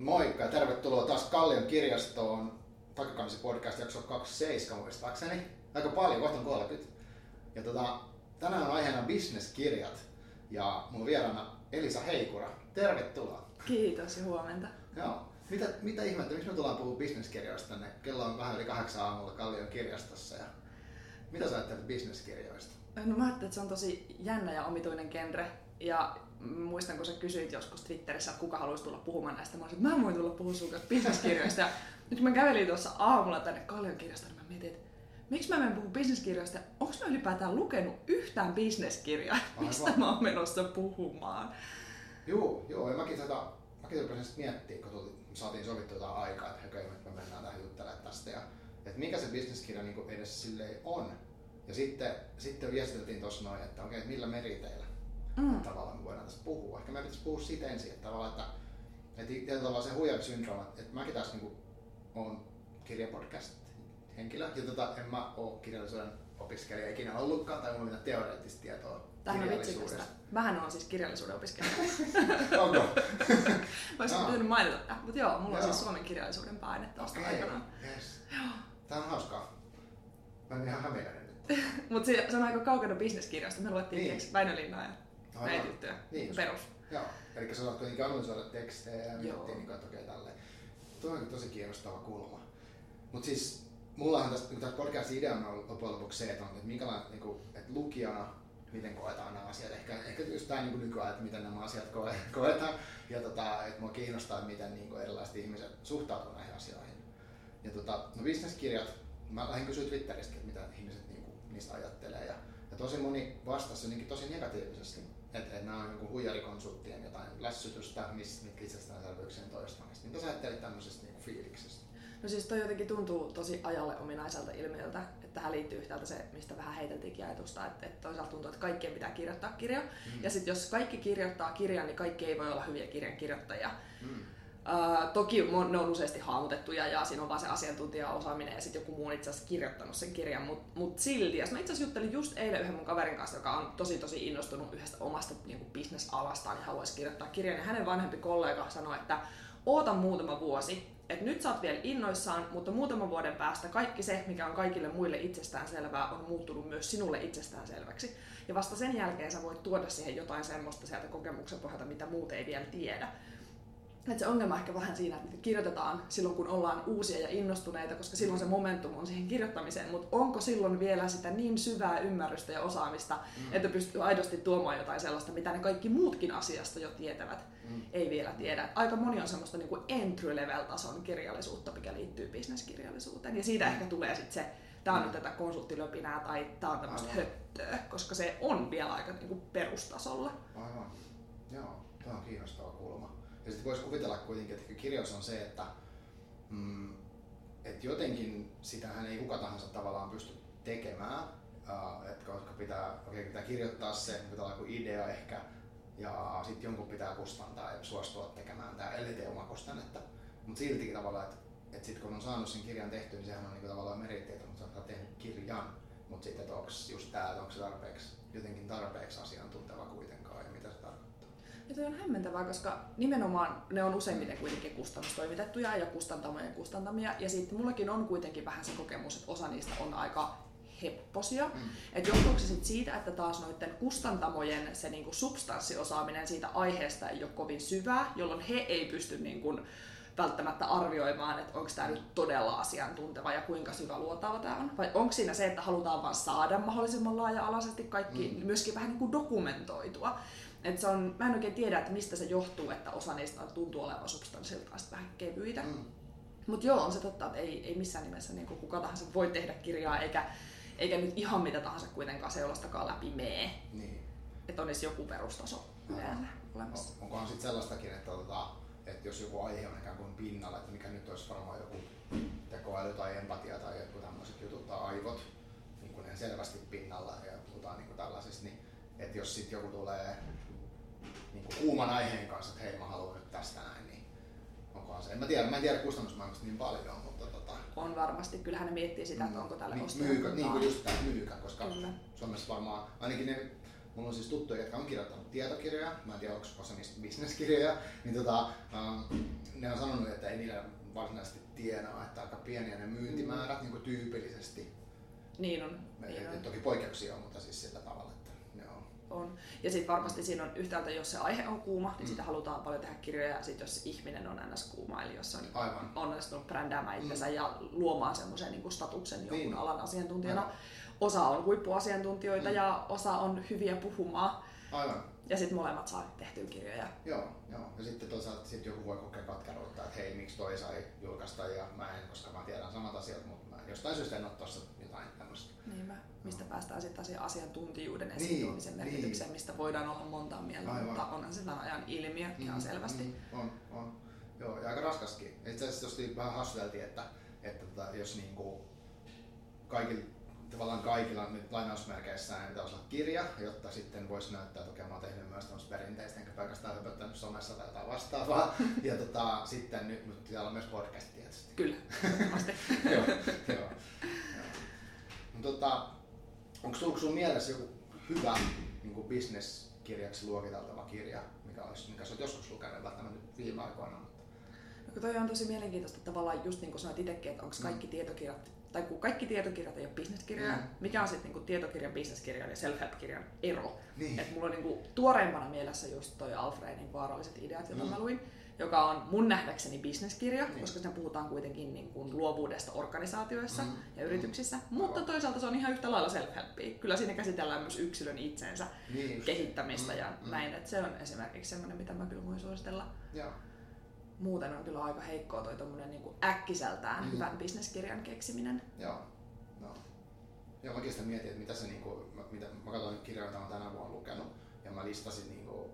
Moikka ja tervetuloa taas Kallion kirjastoon. Takakansi podcast jakso 27 muistaakseni. Aika paljon, kohta on 30. Ja tota, tänään on aiheena bisneskirjat. Ja mun vieraana Elisa Heikura. Tervetuloa. Kiitos ja huomenta. Joo. Mitä, mitä ihmettä, miksi me tullaan puhumaan bisneskirjoista tänne? Kello on vähän yli kahdeksan aamulla Kallion kirjastossa. Ja mitä sä ajattelet bisneskirjoista? No mä ajattelin, että se on tosi jännä ja omituinen genre. Ja muistan, kun sä kysyit joskus Twitterissä, että kuka haluaisi tulla puhumaan näistä. Mä olisin, että mä voin tulla puhumaan sun kanssa bisneskirjoista. Nyt mä kävelin tuossa aamulla tänne Kallion kirjastoon, niin mä mietin, että miksi mä menen puhua bisneskirjoista? Onko mä ylipäätään lukenut yhtään bisneskirjaa? Mistä mä oon menossa puhumaan? Joo, joo. Ja mäkin, tota, mäkin rupesin sitten miettimään, kun tuli, saatiin sovittua jotain aikaa, että okei, okay, me mennään tähän juttelemaan tästä. Ja, että mikä se bisneskirja niin edes silleen on. Ja sitten, sitten viestiteltiin tuossa noin, että okei, okay, millä meriteillä mm. tavallaan me voidaan tästä puhua. Ehkä me pitäisi puhua siitä ensin, että tavallaan, että, että tietyllä tavalla se huijarisyndrooma, että mäkin taas niin on kirjapodcast henkilö, ja tota, en mä ole kirjallisuuden opiskelija ikinä ollutkaan, tai mulla mitään teoreettista tietoa Tähän on vitsikästä. Mähän on siis kirjallisuuden opiskelija. Onko? Voisin no. pitänyt mainita tätä. Mutta joo, mulla joo. on siis suomen kirjallisuuden paine tuosta okay. aikanaan. Yes. Tämä on hauskaa. Mä en ihan hämeenäinen nyt. Mutta se, se, on aika kaukana bisneskirjasta. Me luettiin niin. Väinö Linnaa ja näitä juttuja. Niin. Perus. Joo. Eli sä saat kuitenkin analysoida tekstejä ja miettiä, niin että okei tälleen. Tuo on tosi kiinnostava kulma. Mutta siis mullahan tästä, tästä podcastin ideana on loppujen lopuksi se, että, on, että minkälainen, niin kuin, että lukijana miten koetaan nämä asiat. Ehkä, ehkä just tämä niin nykyään, että miten nämä asiat koe, koetaan. Ja tota, että mua kiinnostaa, miten niin kuin erilaiset ihmiset suhtautuvat näihin asioihin. Ja tota, no bisneskirjat, mä lähdin kysyä Twitteristä, että mitä ihmiset niin kuin, niistä ajattelee. Ja, ja tosi moni vastasi tosi negatiivisesti. Että et nämä on niin huijarikonsulttien jotain lässytystä, missä mitkä itsestäänselvyyksien toistamista. Mitä sä ajattelit tämmöisestä niin fiiliksestä? No siis toi jotenkin tuntuu tosi ajalle ominaiselta ilmiöltä, että tähän liittyy yhtäältä se, mistä vähän heiteltiinkin ajatusta, että, että toisaalta tuntuu, että kaikkien pitää kirjoittaa kirja. Mm. Ja sitten jos kaikki kirjoittaa kirjan, niin kaikki ei voi olla hyviä kirjan kirjoittajia. Mm. Toki ne on useasti hahmotettuja ja siinä on vaan se asiantuntijaosaaminen ja sitten joku muu on itse asiassa kirjoittanut sen kirjan, mutta mut silti. Ja mä itse asiassa juttelin just eilen yhden mun kaverin kanssa, joka on tosi tosi innostunut yhdestä omasta niin bisnesalastaan ja haluaisi kirjoittaa kirjan. Ja hänen vanhempi kollega sanoi, että oota muutama vuosi, että nyt sä oot vielä innoissaan, mutta muutaman vuoden päästä kaikki se, mikä on kaikille muille itsestäänselvää, on muuttunut myös sinulle itsestäänselväksi. Ja vasta sen jälkeen sä voit tuoda siihen jotain semmoista sieltä kokemuksen pohjalta, mitä muut ei vielä tiedä. Et se ongelma ehkä vähän siinä, että kirjoitetaan silloin, kun ollaan uusia ja innostuneita, koska silloin se momentum on siihen kirjoittamiseen, mutta onko silloin vielä sitä niin syvää ymmärrystä ja osaamista, mm. että pystyy aidosti tuomaan jotain sellaista, mitä ne kaikki muutkin asiasta jo tietävät, mm. ei vielä tiedä. Aika moni on semmoista niin kuin entry-level-tason kirjallisuutta, mikä liittyy bisneskirjallisuuteen, ja siitä ehkä tulee sitten se, tämä on mm. nyt tätä konsulttilöpinää tai tämä on tämmöistä höttöä, koska se on vielä aika niin kuin perustasolla. Aivan, joo, tämä on kiinnostava kulma. Ja sitten voisi kuvitella kuitenkin, että kirjaus on se, että, mm, että jotenkin sitähän ei kuka tahansa tavallaan pysty tekemään. Uh, että koska pitää, okay, pitää kirjoittaa se, pitää olla joku idea ehkä, ja sitten jonkun pitää kustantaa ja suostua tekemään tämä, ellei tee omakustannetta. Mutta siltikin tavallaan, että et sitten kun on saanut sen kirjan tehtyä, niin sehän on niinku tavallaan meriteitä, mutta sä oot tehnyt kirjan. Mutta sitten, että onko just tämä, onko se tarpeeksi, jotenkin tarpeeksi asiantunteva kuitenkaan ja mitä se tarkoittaa. Ja toi on hämmentävää, koska nimenomaan ne on useimmiten kuitenkin kustannustoimitettuja ja kustantamojen kustantamia. Ja sitten mullakin on kuitenkin vähän se kokemus, että osa niistä on aika hepposia. Mm. Että johtuuko se sit siitä, että taas noiden kustantamojen se niinku substanssiosaaminen siitä aiheesta ei ole kovin syvää, jolloin he ei pysty niinku välttämättä arvioimaan, että onko tämä nyt todella asiantunteva ja kuinka syvä luotava tämä on. Vai onko siinä se, että halutaan vain saada mahdollisimman laaja-alaisesti kaikki mm. myöskin vähän niin kuin dokumentoitua. Et se on, mä en oikein tiedä, että mistä se johtuu, että osa niistä tuntuu olevan substanssiltaan vähän kevyitä. Mm. Mutta joo, on se totta, että ei, ei missään nimessä niin kuka tahansa voi tehdä kirjaa, eikä, eikä nyt ihan mitä tahansa kuitenkaan seulastakaan läpi mee. Niin. Että on edes joku perustaso yleensä olemassa. On, onkohan sitten sellaistakin, että, tota, että jos joku aihe on ikään kuin pinnalla, että mikä nyt olisi varmaan joku tekoäly tai empatia tai joku tämmöiset jutut tai aivot, niin kuin selvästi pinnalla ja puhutaan niin kuin tällaisista, niin että jos sitten joku tulee niin kuin kuuman aiheen kanssa, että hei mä haluan nyt tästä näin, niin onkohan se. En mä tiedä, mä en tiedä kustannusmaailmasta niin paljon, mutta tota... On varmasti, kyllähän ne miettii sitä, että onko tällä niin, myykö, niin kuin just tämä myykä, koska Kyllä. Suomessa varmaan, ainakin ne, mulla on siis tuttuja, jotka on kirjoittanut tietokirjoja, mä en tiedä onko osa niistä bisneskirjoja, niin tota, ähm, ne on sanonut, että ei niillä varsinaisesti tienaa, että aika pieniä ne myyntimäärät mm. niin kuin tyypillisesti. Niin on. Niin on. Toki poikkeuksia on, mutta siis sillä tavalla, on. Ja sitten varmasti siinä on yhtäältä, jos se aihe on kuuma, niin mm. sitä halutaan paljon tehdä kirjoja. Ja sitten jos ihminen on ns. kuuma, eli jos on Aivan. onnistunut brändäämään itsensä mm. ja luomaan semmoisen niin statuksen jonkun niin. alan asiantuntijana. Aivan. Osa on huippuasiantuntijoita mm. ja osa on hyviä puhumaan. Aivan. Ja sitten molemmat saa tehtyä kirjoja. Joo, joo. Ja sitten toisaalta sit joku voi kokea katkeruutta, että hei, miksi toi sai julkaista ja mä en, koska mä tiedän samat asiat, mutta mä jostain syystä en ole tuossa jotain tämmöistä. Niinpä. Mistä no. päästään sitten asian asiantuntijuuden esiin niin, tuomisen niin. merkitykseen, niin. mistä voidaan olla monta mieltä, Aivan. mutta onhan se tämän ajan ilmiö mm, ihan selvästi. Mm, on, on. Joo, ja aika raskaskin. Itse asiassa vähän hassuteltiin, että, että tota, jos niinku kaikilla tavallaan kaikilla nyt lainausmerkeissä pitäisi olla kirja, jotta sitten voisi näyttää, että okei, mä oon tehnyt myös tämmöistä perinteistä, enkä pelkästään höpöttänyt somessa tai jotain vastaavaa. ja tota, sitten nyt, nyt pitää olla myös podcast tietysti. Kyllä, joo, joo, tota, onko tullut sun mielessä joku hyvä niin kuin bisneskirjaksi luokiteltava kirja, mikä olisi, mikä sä oot joskus lukenut, välttämättä nyt viime aikoina? Mutta... No, toi on tosi mielenkiintoista tavallaan just niin kuin sanoit itsekin, että onko kaikki mm. tietokirjat tai kun kaikki tietokirjat ei ole bisneskirjoja, mm. mikä on sitten niinku tietokirjan, bisneskirjan ja self-help-kirjan ero? Niin. Et mulla on niinku tuoreimpana mielessä just toi Alfredin vaaralliset ideat, joita mm. mä luin, joka on mun nähdäkseni bisneskirja, niin. koska siinä puhutaan kuitenkin niin kuin luovuudesta organisaatioissa mm. ja yrityksissä, mm. mutta toisaalta se on ihan yhtä lailla self-helpia. Kyllä siinä käsitellään myös yksilön itsensä niin. kehittämistä mm. ja mm. näin, että se on esimerkiksi semmoinen, mitä mä kyllä voin suositella. Joo muuten on kyllä aika heikkoa toi tommonen niin äkkiseltään mm. hyvän bisneskirjan keksiminen. Joo. No. Joo, mäkin sitä mietin, että mitä se, niin kuin, mä, mitä, mä katsoin kirjoja, mitä mä tänä vuonna lukenut, ja mä listasin niin kuin,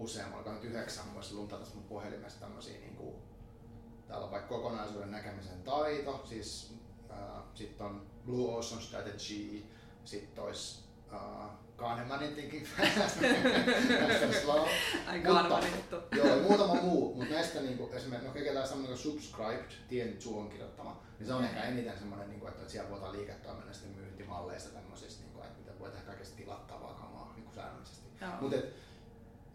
olen yhdeksän, mä voisin luntaa tästä mun puhelimesta tämmösiä, niin kuin, täällä on vaikka kokonaisuuden näkemisen taito, siis äh, sitten on Blue Ocean Strategy, sitten olisi äh, Kahneman thinking fast, slow. Ai. Joo, muutama muu, mutta näistä niinku, esimerkiksi, no kekätään semmoinen kuin Subscribed, tien suon kirjoittama, niin se on ehkä eniten semmoinen, niinku, että siellä puhutaan liiketoiminnasta myyntimalleista tämmöisistä, niinku, että miten voi tehdä kaikesta tilattavaa kamaa niinku säännöllisesti. Mutta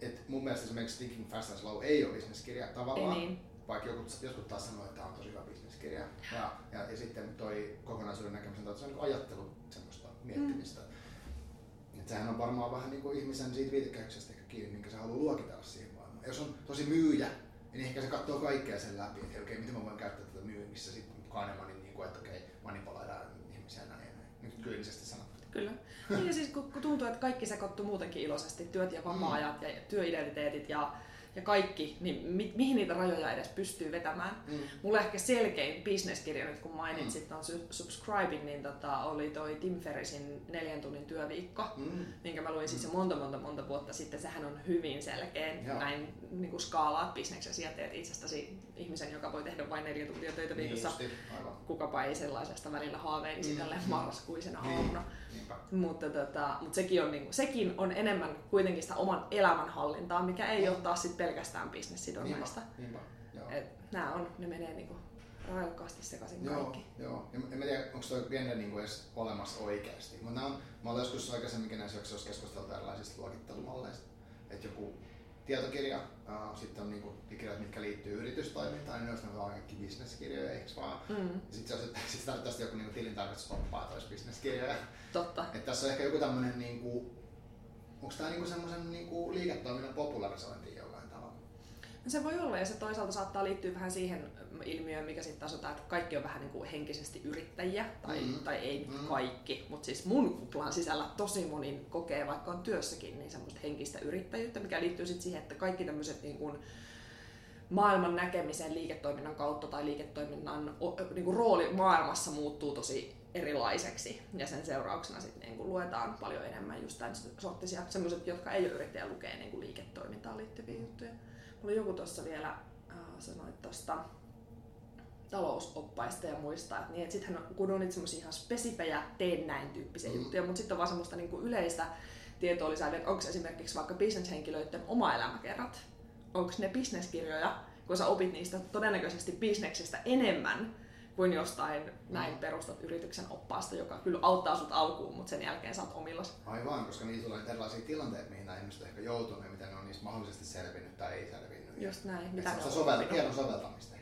et, mun mielestä esimerkiksi Thinking Fast and Slow ei ole bisneskirja tavallaan, niin. vaikka joku, jotkut taas sanoo, että tämä on tosi hyvä bisneskirja. Ja, ja, ja sitten toi kokonaisuuden näkemisen, se on niin ajattelu semmoista miettimistä. Mm et sehän on varmaan vähän niin kuin ihmisen siitä viitekehyksestä kiinni, minkä se haluaa luokitella siihen maailmaan. Jos on tosi myyjä, niin ehkä se katsoo kaikkea sen läpi, että okei, okay, miten mä voin käyttää tätä myynnissä sitten Kahnemanin, niin kuin, että okei, okay, manipuloidaan ihmisiä näin ja näin. Nyt kyynisesti sanottu. Kyllä. Niin ja siis kun, kun tuntuu, että kaikki sekoittuu muutenkin iloisesti, työt ja vapaa-ajat mm. ja työidentiteetit ja ja kaikki, niin mi- mihin niitä rajoja edes pystyy vetämään. Mm. Mulle ehkä selkein bisneskirja nyt kun mainitsit mm. on Subscribing, niin tota, oli toi Tim Ferrisin neljän tunnin työviikko, mm. minkä mä luin siis jo monta monta monta vuotta sitten. Sehän on hyvin selkeä Joo. näin niin kuin skaalaat bisneksesi ja teet itsestäsi ihmisen, joka voi tehdä vain neljä tuntia töitä niin viikossa. Niin Kukapa ei sellaisesta välillä haaveilisi mm. tälle marraskuisena niin. Mutta, tota, mutta sekin, on, niin, sekin on enemmän kuitenkin sitä oman elämänhallintaa, mikä ei ole taas sit pelkästään bisnessidonnaista. Niinpä, niinpä, Et nämä on, ne menee niin kuin raikkaasti sekaisin joo, kaikki. Joo, en, en tiedä, onko tuo gender niin edes olemassa oikeasti. Mutta on, mä olen joskus aikaisemminkin näissä jaksoissa keskusteltu erilaisista luokittelumalleista. Että joku tietokirja, uh, sitten on niinku kirjat, mitkä liittyy yritystoimintaan, niin ne olisi vaan kaikki bisneskirjoja, eikö vaan? Mm. Sitten se, sit tarvittaisi joku niinku tilintarkastusoppaa, että olisi bisneskirjoja. Totta. Et tässä on ehkä joku tämmöinen, niinku, onko tämä niinku semmoisen niinku liiketoiminnan popularisointi jollain tavalla? No se voi olla ja se toisaalta saattaa liittyä vähän siihen ilmiöön, mikä sitten taas on, että kaikki on vähän niin kuin henkisesti yrittäjiä, tai, mm. tai ei mm. kaikki, mutta siis mun kuplan sisällä tosi moni kokee, vaikka on työssäkin, niin semmoista henkistä yrittäjyyttä, mikä liittyy sitten siihen, että kaikki tämmöiset niin kuin, maailman näkemisen liiketoiminnan kautta tai liiketoiminnan niin kuin rooli maailmassa muuttuu tosi erilaiseksi ja sen seurauksena sitten niin kuin luetaan paljon enemmän just tämän sorttisia, semmoiset, jotka ei ole yrittäjä lukee niin kuin liiketoimintaan liittyviä juttuja. Mulla joku tuossa vielä äh, sanoi tuosta talousoppaista ja muista, että, niin, että sittenhän kun on niitä semmoisia ihan spesifejä teen näin tyyppisiä mm. juttuja, mutta sitten on vaan semmoista niin kuin yleistä tietoa lisää, että onko esimerkiksi vaikka bisneshenkilöiden oma elämäkerrat, onko ne bisneskirjoja, kun sä opit niistä todennäköisesti bisneksestä enemmän kuin jostain mm. näin perustat yrityksen oppaasta, joka kyllä auttaa sut alkuun, mutta sen jälkeen oot omillas. Aivan, koska niitä tulee erilaisia tilanteita, mihin nämä ihmiset ehkä joutuneet, miten ne on niistä mahdollisesti selvinnyt tai ei selvinnyt Just näin. Mitä ne on sovelta, soveltamista.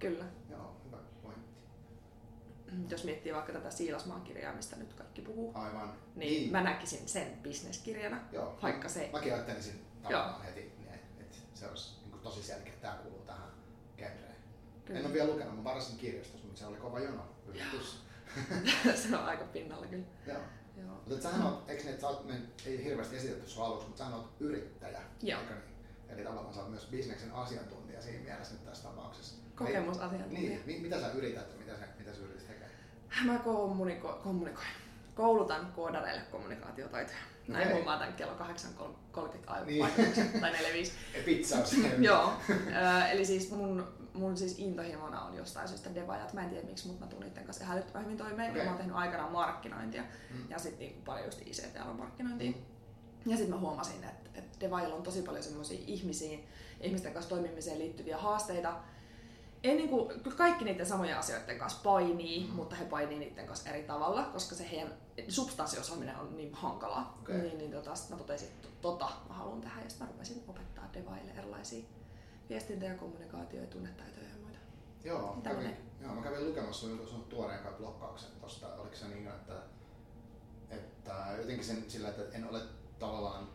Kyllä. Joo, hyvä pointti. Jos miettii vaikka tätä Siilasmaan kirjaa, mistä nyt kaikki puhuu, Aivan. niin, niin. mä näkisin sen bisneskirjana, Joo. vaikka se... Mäkin ajattelisin tavallaan heti, niin, että se olisi niin tosi selkeä, että tämä kuuluu tähän genreen. Kyllä. En ole vielä lukenut, mä varasin kirjastossa, mutta se oli kova jono. Yritys. se on aika pinnalla kyllä. Joo. Joo. Mutta sähän oot, eikö että sä oot, me ei hirveästi esitetty sun aluksi, mutta sähän oot yrittäjä. Joo. Eikö niin? Eli tavallaan sä oot myös bisneksen asiantuntija siinä mielessä nyt tässä tapauksessa. Kokemusasiantuntija. Niin, mitä sä yrität mitä sä, mitä sä yrität tekemään? Mä kommuniko- kommunikoin. Koulutan koodareille kommunikaatiotaitoja. Näin okay. huomaa tämän kello 8.30 niin. tai 4.5. Pizza Joo. Eli siis mun, mun siis intohimona on jostain syystä devaajat. Mä en tiedä miksi, mutta mä tuun niiden kanssa ihan älyttömän hyvin toimeen. Okay. Mä oon tehnyt aikanaan markkinointia mm. ja sitten niin paljon just ICT-markkinointia. Mm. Ja sitten mä huomasin, että, että devaajilla on tosi paljon semmoisia ihmisiin, ihmisten kanssa toimimiseen liittyviä haasteita, ei niinku, kyllä kaikki niiden samojen asioiden kanssa painii, mm. mutta he painii niiden kanssa eri tavalla, koska se heidän substanssiosaaminen on niin hankalaa. Okay. Niin, niin tota, sit mä totesin, että tota mä haluan tehdä ja sitten mä rupesin opettaa devaille erilaisia viestintä- ja kommunikaatio- ja tunnetaitoja ja muita. Joo, kävin, joo mä kävin lukemassa sun, sun tuoreen kai blokkauksen tosta. Oliko se niin, että, että jotenkin sen, sillä, että en ole tavallaan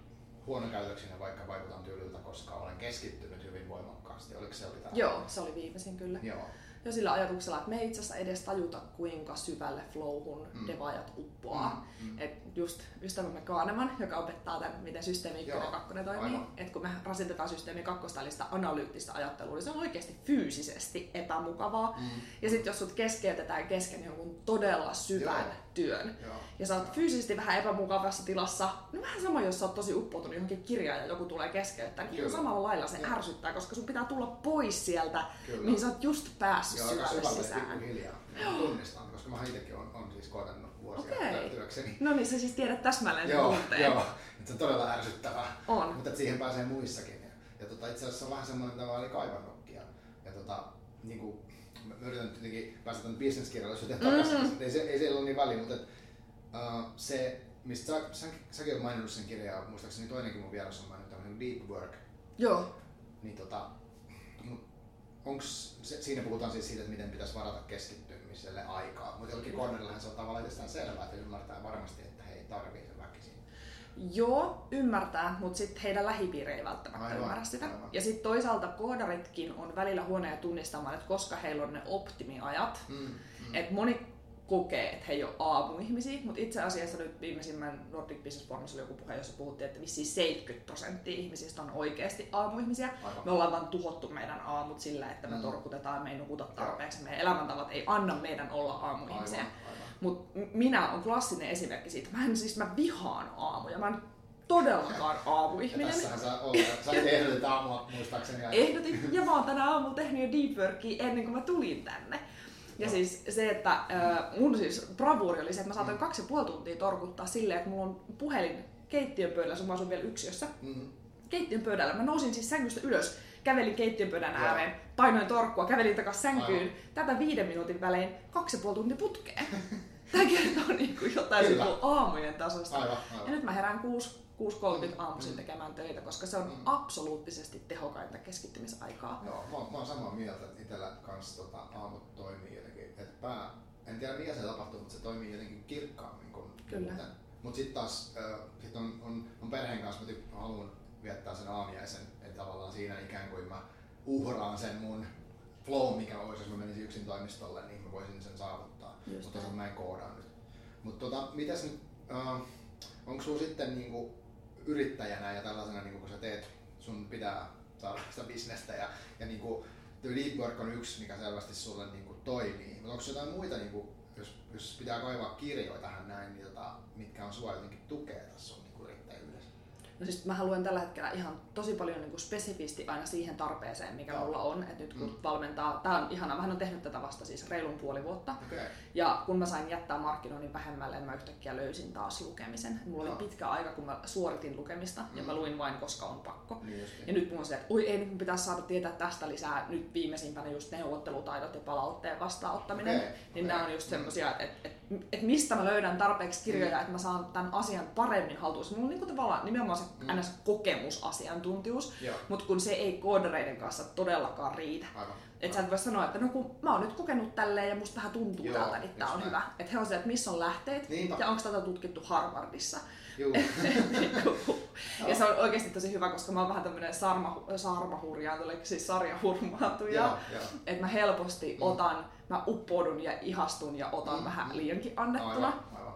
huonokäytöksinä, vaikka vaikutan tyyliltä, koska olen keskittynyt hyvin voimakkaasti. Oliko se oli tämä? Joo, se oli viimeisin kyllä. Joo. Ja sillä ajatuksella, että me ei itse asiassa edes tajuta, kuinka syvälle flowhun mm. devaajat uppoaa. Mm. Mm. Et just ystävämme Kaaneman, joka opettaa tämän, miten systeemi 1 ja 2 toimii, että kun me rasitetaan systeemi 2 sitä analyyttistä ajattelua, niin se on oikeasti fyysisesti epämukavaa. Mm. Ja sitten jos sut keskeytetään kesken jonkun todella syvän Joo. Työn, Joo. ja sä oot fyysisesti vähän epämukavassa tilassa, no vähän sama, jos sä oot tosi uppoutunut johonkin kirjaan ja joku tulee keskeyttää, niin ihan samalla lailla se Joo. ärsyttää, koska sun pitää tulla pois sieltä, Kyllä. mihin sä oot just päässyt Joo, syvälle, sisään. Hiljaa. Tunnistan, koska mä itsekin on, on siis kohdannut vuosia okay. työkseni. No niin, sä siis tiedät täsmälleen joo, joo, että se on todella ärsyttävää. On. Mutta että siihen pääsee muissakin. Ja, ja tota, itse asiassa on vähän semmoinen tavalla kaivannutkin. Ja, ja tota, niin kuin, mä yritän tietenkin päästä tämän bisneskirjallisuuteen takaisin, mm. ei, se, ei siellä ole niin väliä, mutta että, uh, se, mistä sä, sä, säkin oot maininnut sen kirjaa, muistaakseni toinenkin mun vieras on maininnut tämmöinen deep work. Joo. Niin tota, onks, se, siinä puhutaan siis siitä, että miten pitäisi varata keskittymiselle aikaa, mutta jollakin cornerillähän se on tavallaan itsestään selvää, että ymmärtää varmasti, että he ei tarvitse. Joo, ymmärtää, mutta sitten heidän lähipiiri ei välttämättä aivan, ymmärrä sitä. Aivan. Ja sitten toisaalta koodaritkin on välillä huoneja tunnistamaan, että koska heillä on ne optimiajat. Mm, mm. Et moni kokee, että he ei ole aamuihmisiä, mutta itse asiassa nyt viimeisimmän Nordic Business Forumissa oli joku puhe, jossa puhuttiin, että vissiin 70 prosenttia ihmisistä on oikeasti aamuihmisiä. Aivan. Me ollaan vaan tuhottu meidän aamut sillä, että me mm. torkutetaan, me ei nukuta tarpeeksi, meidän elämäntavat ei anna meidän olla aamuihmisiä. Mutta minä on klassinen esimerkki siitä. Mä en siis, mä vihaan aamuja. Mä en todellakaan aamuihminen. Ja tässähän sä, olet, sä ehdotit aamua muistaakseni. Ehdotin, ja mä oon tänä aamulla tehnyt jo deep workia ennen kuin mä tulin tänne. Ja no. siis se, että äh, mun siis bravuuri oli se, että mä saatoin mm. kaksi ja puoli tuntia torkuttaa silleen, että mulla on puhelin keittiön pöydällä, mä asun vielä yksiössä. Mm-hmm. Keittiön pöydällä. Mä nousin siis sängystä ylös, kävelin keittiön pöydän ääreen, painoin torkkua, kävelin takaisin sänkyyn. Aivan. Tätä viiden minuutin välein kaksi ja puoli tuntia putkeen. Tämä kertoo niin kuin jotain aamujen tasosta. Aivan, aivan. Ja nyt mä herään kuusi 6.30 aamuisin mm. tekemään töitä, koska se on mm. absoluuttisesti tehokkainta keskittymisaikaa. Joo, mä, mä oon samaa mieltä, että itsellä kanssa tota, aamut toimii jotenkin, että pää, en tiedä mikä se tapahtuu, mutta se toimii jotenkin kirkkaammin kuin Kyllä. Mutta sitten taas äh, sit on, on, on, perheen kanssa, mä haluan viettää sen aamiaisen, että tavallaan siinä ikään kuin mä uhraan sen mun flow, mikä olisi, jos mä menisin yksin toimistolle, niin mä voisin sen saavuttaa. Mutta se on näin koodaan nyt. Mutta tota, mitäs nyt, äh, onko sulla sitten niinku yrittäjänä ja tällaisena, niin kun sä teet, sun pitää saada sitä bisnestä ja, ja niin kuin, deep work on yksi, mikä selvästi sulle niin kuin, toimii. Mutta onko jotain muita, niin kuin, jos, jos pitää kaivaa kirjoja tähän näin, niin, tota, mitkä on sua jotenkin tukea tässä sun No siis mä haluan tällä hetkellä ihan tosi paljon niin kuin spesifisti aina siihen tarpeeseen, mikä mulla on. Että nyt kun mm. valmentaa, tää on ihana, mä oon tehnyt tätä vasta siis reilun puoli vuotta. Okay. Ja kun mä sain jättää markkinoinnin vähemmälle, mä yhtäkkiä löysin taas lukemisen. Mulla Joo. oli pitkä aika, kun mä suoritin lukemista mm. ja mä luin vain, koska on pakko. Niin ja nyt mulla on se, että oi ei, nyt mun pitäisi saada tietää tästä lisää. Nyt viimeisimpänä just neuvottelutaidot ja palautteen vastaanottaminen. Okay. Niin okay. nämä on just semmosia, että et, et, et mistä mä löydän tarpeeksi kirjoja, mm. että mä saan tämän asian paremmin haltuun. Mulla on niin tavallaan nimenomaan se mm. ns. kokemusasiantuntijuus, mutta kun se ei koodareiden kanssa todellakaan riitä. Aivan. Et sä et voi sanoa, että no kun mä oon nyt kokenut tälleen ja musta vähän tuntuu Joo, tältä, niin tää on näin. hyvä. Että he on se, että missä on lähteet Niinpä. ja onko tätä tutkittu Harvardissa. Juu. ja se on oikeasti tosi hyvä, koska mä oon vähän tämmönen sarma, sarmahurjaantuja, siis sarjahurmaantuja. Joo. Että mä helposti Mm. otan, mä uppoudun ja ihastun ja otan Mm, vähän mm. liiankin annettuna. Aivan, aivan.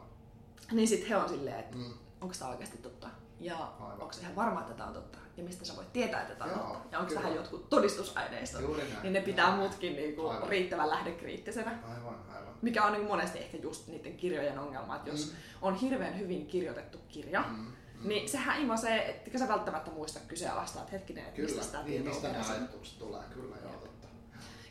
Niin sit he on silleen, että Mm. onko tämä oikeasti totta? Ja Aivan. onko se ihan varma, että tämä on totta? Ja mistä sä voit tietää, että tämä on Joo, totta? Ja onko kyllä. tähän jotkut todistusaineistot? Juuri näin. Niin ne pitää Joo. muutkin niinku Aivan. riittävän lähdekriittisenä. Aivan, aivan. Mikä on niinku monesti ehkä just niiden kirjojen ongelma, että jos Mm. on hirveän hyvin kirjoitettu kirja, Mm, mm. niin sehän imasee, etkä sä välttämättä muista kyseenalaistaa, että hetkinen, että Kyllä, mistä tämä niin, mistä nämä ajatukset tulee, kyllä joo.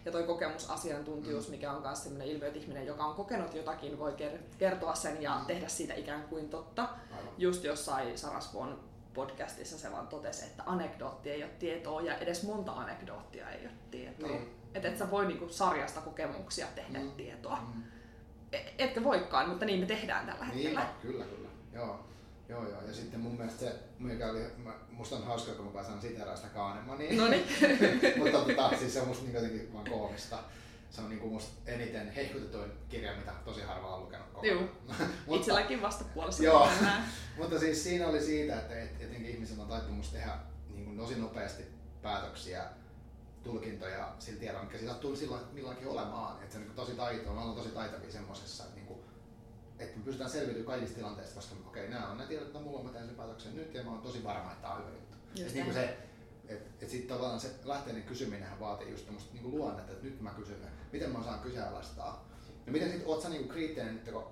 Ja toi kokemusasiantuntijuus, mikä on myös sellainen ilmiö, että ihminen, joka on kokenut jotakin, voi ker- kertoa sen ja Mm. tehdä siitä ikään kuin totta. Aivan. Just jossain Sarasvuon podcastissa se vaan totesi, että anekdootti ei ole tietoa ja edes monta anekdoottia ei ole tietoa. Niin. Että et sä voi niinku sarjasta kokemuksia tehdä Mm. tietoa. Mm. E- Etkä voikaan, mutta niin me tehdään tällä hetkellä. Niin, kyllä, kyllä. Joo. Joo, joo. Ja sitten mun mielestä se, mikä oli, mä, musta on hauskaa, kun mä pääsen siteeraan sitä Kahnemania. No niin. Mutta tota, siis se on musta niin jotenkin vaan koomista. Se on niinku musta eniten hehkutetuin kirja, mitä tosi harva on lukenut koko Juu. Mutta- Itselläkin vastapuolessa. Joo. Mutta siis siinä oli siitä, että et, etenkin ihmisillä on taipumus tehdä niin kuin tosi nopeasti päätöksiä, tulkintoja sillä tiedolla, mikä sillä sattuu silloin milloinkin olemaan. Että se on niin tosi taito, me ollaan tosi taitavia semmoisessa, että, että me pystytään selviytymään kaikista tilanteista, koska okei, okay, nämä on ne tiedot, että mulla on mä teen sen päätöksen nyt ja mä oon tosi varma, että tämä on hyvä juttu. Just niin kuin se, että et sitten tavallaan se lähteinen kysyminenhän vaatii just tämmöistä niin luonnetta, että nyt mä kysyn, miten mä osaan kyseenalaistaa. No miten sitten, oot sä niin kriittinen nyt, kun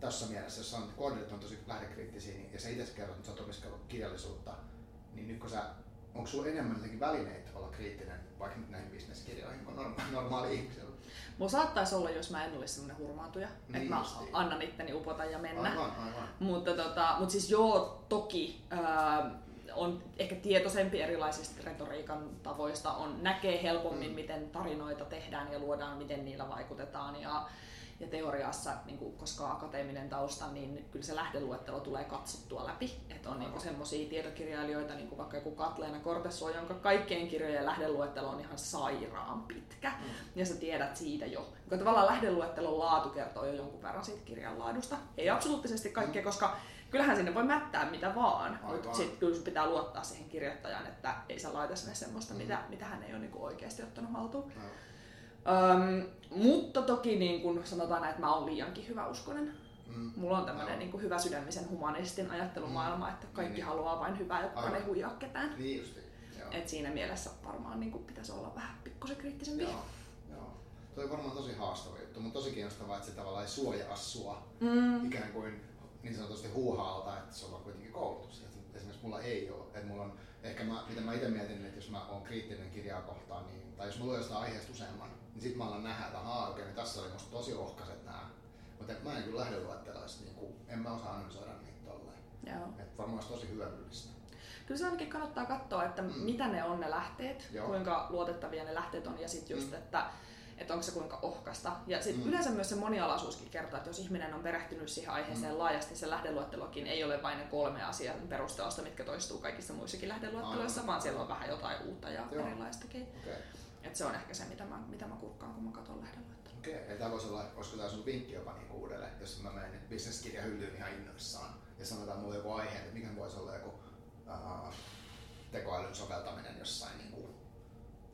tässä mielessä, jos on, koodit on tosi lähdekriittisiä, niin, ja sä itse kerrot, että sä oot opiskellut kirjallisuutta, niin nyt kun sä, onko sulla enemmän jotenkin välineitä olla kriittinen vaikka nyt näihin bisneskirjoihin kuin norma- normaali ihmisellä? Mulla saattaisi olla, jos mä en olisi semmoinen hurmaantuja, Niin että mä justiin. annan itteni upota ja mennä. Aivan, aivan. Mutta, tota, mutta siis joo, toki ää, on ehkä tietoisempi erilaisista retoriikan tavoista, on, näkee helpommin, Mm. miten tarinoita tehdään ja luodaan, miten niillä vaikutetaan. Ja, ja teoriassa, niin kuin, koska akateeminen tausta, niin kyllä se lähdeluettelo tulee katsottua läpi. Että on niin semmoisia tietokirjailijoita, niin kuin vaikka joku Katleena Kortesuo, jonka kaikkien kirjojen lähdeluettelo on ihan sairaan pitkä. Mm. Ja sä tiedät siitä jo. Joka tavallaan lähdeluettelon laatu kertoo jo jonkun verran siitä kirjan laadusta. Ei absoluuttisesti kaikkea, koska kyllähän sinne voi mättää mitä vaan. Mutta sitten kyllä pitää luottaa siihen kirjoittajan, että ei sä laita sinne semmoista, Mm. mitä, mitä hän ei ole niinku oikeasti ottanut haltuun. Aivan. Öm, mutta toki niin kun sanotaan että mä oon liiankin hyvä uskonen. Mm. Mulla on tämmöinen Aivan. niin kuin hyvä sydämisen humanistin ajattelumaailma, että kaikki Niin. haluaa vain hyvää ja kukaan ei huijaa ketään. Niin justi. Joo. Et siinä mielessä varmaan niin kuin pitäisi olla vähän pikkusen kriittisempi. Joo, joo. Toi on varmaan tosi haastava juttu, mutta tosi kiinnostavaa, että se tavallaan ei suojaa sua Mm. ikään kuin niin sanotusti huuhaalta, että sulla on kuitenkin koulutus. Et esimerkiksi mulla ei ole. Et mulla on, ehkä mä, mitä mä itse mietin, että jos mä oon kriittinen kirjaa kohtaan, niin, tai jos mulla on jostain aiheesta useamman, niin sit mä alan nähdä, että ahaa, okei, niin tässä oli musta tosi rohkaiset nää. Mutta mä en kyllä lähde luettelemaan sitä, niin kuin, en mä osaa analysoida niitä tolleen. Joo. Et varmaan olisi tosi hyödyllistä. Kyllä se ainakin kannattaa katsoa, että Mm. mitä ne on ne lähteet, Joo. kuinka luotettavia ne lähteet on ja sitten just, Mm. että, että onko se kuinka ohkasta. Ja sitten Mm. yleensä myös se monialaisuuskin kertoo, että jos ihminen on perehtynyt siihen aiheeseen Mm. laajasti, se lähdeluettelokin ei ole vain ne kolme asiaa perusteosta, mitkä toistuu kaikissa muissakin lähdeluetteloissa, Aivan. vaan siellä on vähän jotain uutta ja Joo. erilaistakin. Okei. Et se on ehkä se, mitä mä, mitä mä kurkkaan, kun mä katson lähdeluettelua. Okei, okay. tämä voisi olla, olisiko tämä sun vinkki jopa niin uudelle, jos mä menen nyt bisneskirja hyllyyn ihan innoissaan ja sanotaan mulle joku aihe, että mikä voisi olla joku uh, tekoälyn soveltaminen jossain niin kuin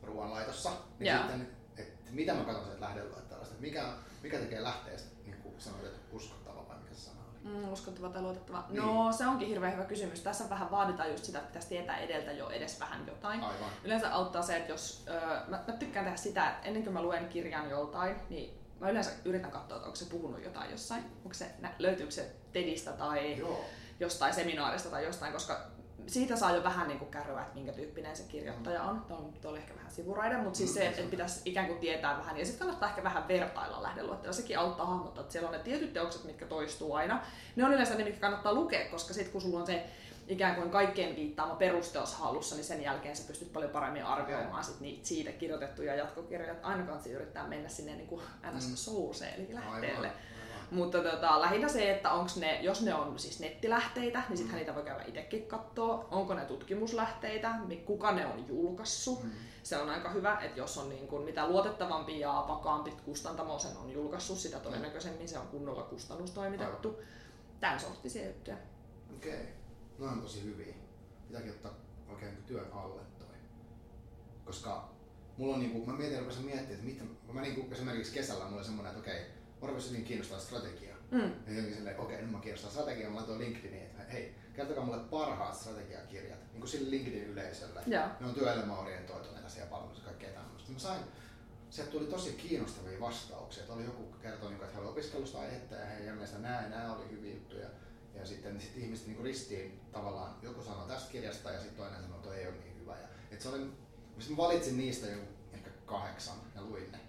ruoanlaitossa, niin Joo. sitten, että mitä mä katson sieltä lähdeluettelosta, että mikä, mikä tekee lähteestä niin kuin sanoit, että uskottava vai mikä se sana oli? Mm, uskottava tai luotettava. Niin. No se onkin hirveän hyvä kysymys. Tässä vähän vaaditaan just sitä, että pitäisi tietää edeltä jo edes vähän jotain. Aivan. Yleensä auttaa se, että jos öö, mä, mä tykkään tehdä sitä, että ennen kuin mä luen kirjan joltain, niin mä yleensä yritän katsoa, että onko se puhunut jotain jossain. Onko se, löytyykö se TEDistä tai Joo. jostain seminaarista tai jostain, koska siitä saa jo vähän niin kuin kärryä, että minkä tyyppinen se kirjoittaja on. Tuo on, oli ehkä vähän sivuraide, mutta siis Mm, se, se että pitäisi ikään kuin tietää vähän. Ja sitten kannattaa ehkä vähän vertailla lähdeluettelua. Sekin auttaa hahmottaa, että siellä on ne tietyt teokset, mitkä toistuu aina. Ne on yleensä ne, mitkä kannattaa lukea, koska sitten kun sulla on se ikään kuin kaikkeen viittaama perusteos hallussa, niin sen jälkeen sä pystyt paljon paremmin arvioimaan sit niitä siitä kirjoitettuja jatkokirjoja. Aina kannattaa yrittää mennä sinne niin kuin ns. Mm. sourceen, eli lähteelle. Aivan. Mutta tota, lähinnä se, että onks ne, jos ne on siis nettilähteitä, niin sittenhän niitä voi käydä itsekin katsoa. Onko ne tutkimuslähteitä, kuka ne on julkaissut. Mm. Se on aika hyvä, että jos on niin kuin, mitä luotettavampi ja vakaampi kustantamo sen on julkaissut, sitä todennäköisemmin se on kunnolla kustannustoimitettu. Aivan. Tämän sorttisia juttuja. Okei, okay. no on tosi hyviä. Pitääkin ottaa oikein työn alle toi. Koska mulla on niinku, mä mietin, rupesin miettimään, että mitä, mä niinku, esimerkiksi kesällä mulla oli semmoinen, että okei, mä rupesin hyvin kiinnostaa strategiaa. Mm. Ja jotenkin silleen, okei, nyt mä kiinnostan strategiaa, mä laitoin LinkedIniin, että hei, kertokaa mulle parhaat strategiakirjat, niin kuin sille LinkedIn yleisölle. Ja. Ne on työelämäorientoituneita siellä paljon, kaikkea tämmöistä. Mä sain, sieltä tuli tosi kiinnostavia vastauksia. Että oli joku kertoi, niinku, että he olivat opiskelusta aihetta ja heidän mielestä nämä, nämä oli hyviä juttuja. Ja sitten sit ihmiset niin ristiin tavallaan, joku sanoi tästä kirjasta ja sitten toinen sanoi, että ei ole niin hyvä. Ja, et se oli, mä valitsin niistä joku ehkä kahdeksan ja luin ne niin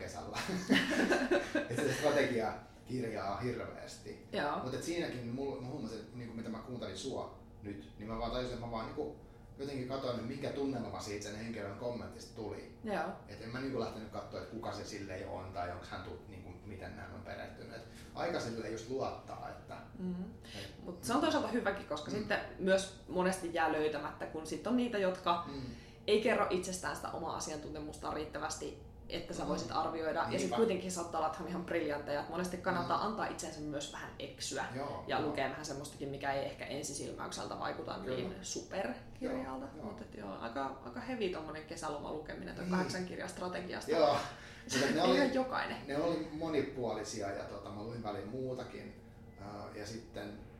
kesällä. että se strategia kirjaa hirveästi. Mutta siinäkin mulla, mä huomasin, niin kuin mitä mä kuuntelin sua nyt, niin mä vaan tajusin, että mä vaan niin jotenkin katsoin, että mikä tunnelma siitä sen henkilön kommentista tuli. Joo. Et en mä niin lähtenyt katsoa, että kuka se sille on tai onko hän tu, niin kuin, miten hän on perehtynyt. aika sille just luottaa. Että, mm-hmm. et, Mutta se on toisaalta hyväkin, koska mm. sitten myös monesti jää löytämättä, kun sitten on niitä, jotka mm. ei kerro itsestään sitä omaa asiantuntemusta riittävästi että sä voisit arvioida. Niinpä. Ja sitten kuitenkin saattaa olla, että on ihan briljantteja. Monesti kannattaa mm. antaa itsensä myös vähän eksyä joo, ja joo. lukea vähän semmoistakin, mikä ei ehkä ensisilmäykseltä vaikuta Kyllä. niin superkirjalta. Mutta joo, aika, aika hevi tommonen kesäloma lukeminen, tuo mm. kahdeksan kirjan strategiasta. Joo. ne oli, ihan jokainen. Ne oli monipuolisia ja tota, mä luin väliin muutakin. Uh, ja sitten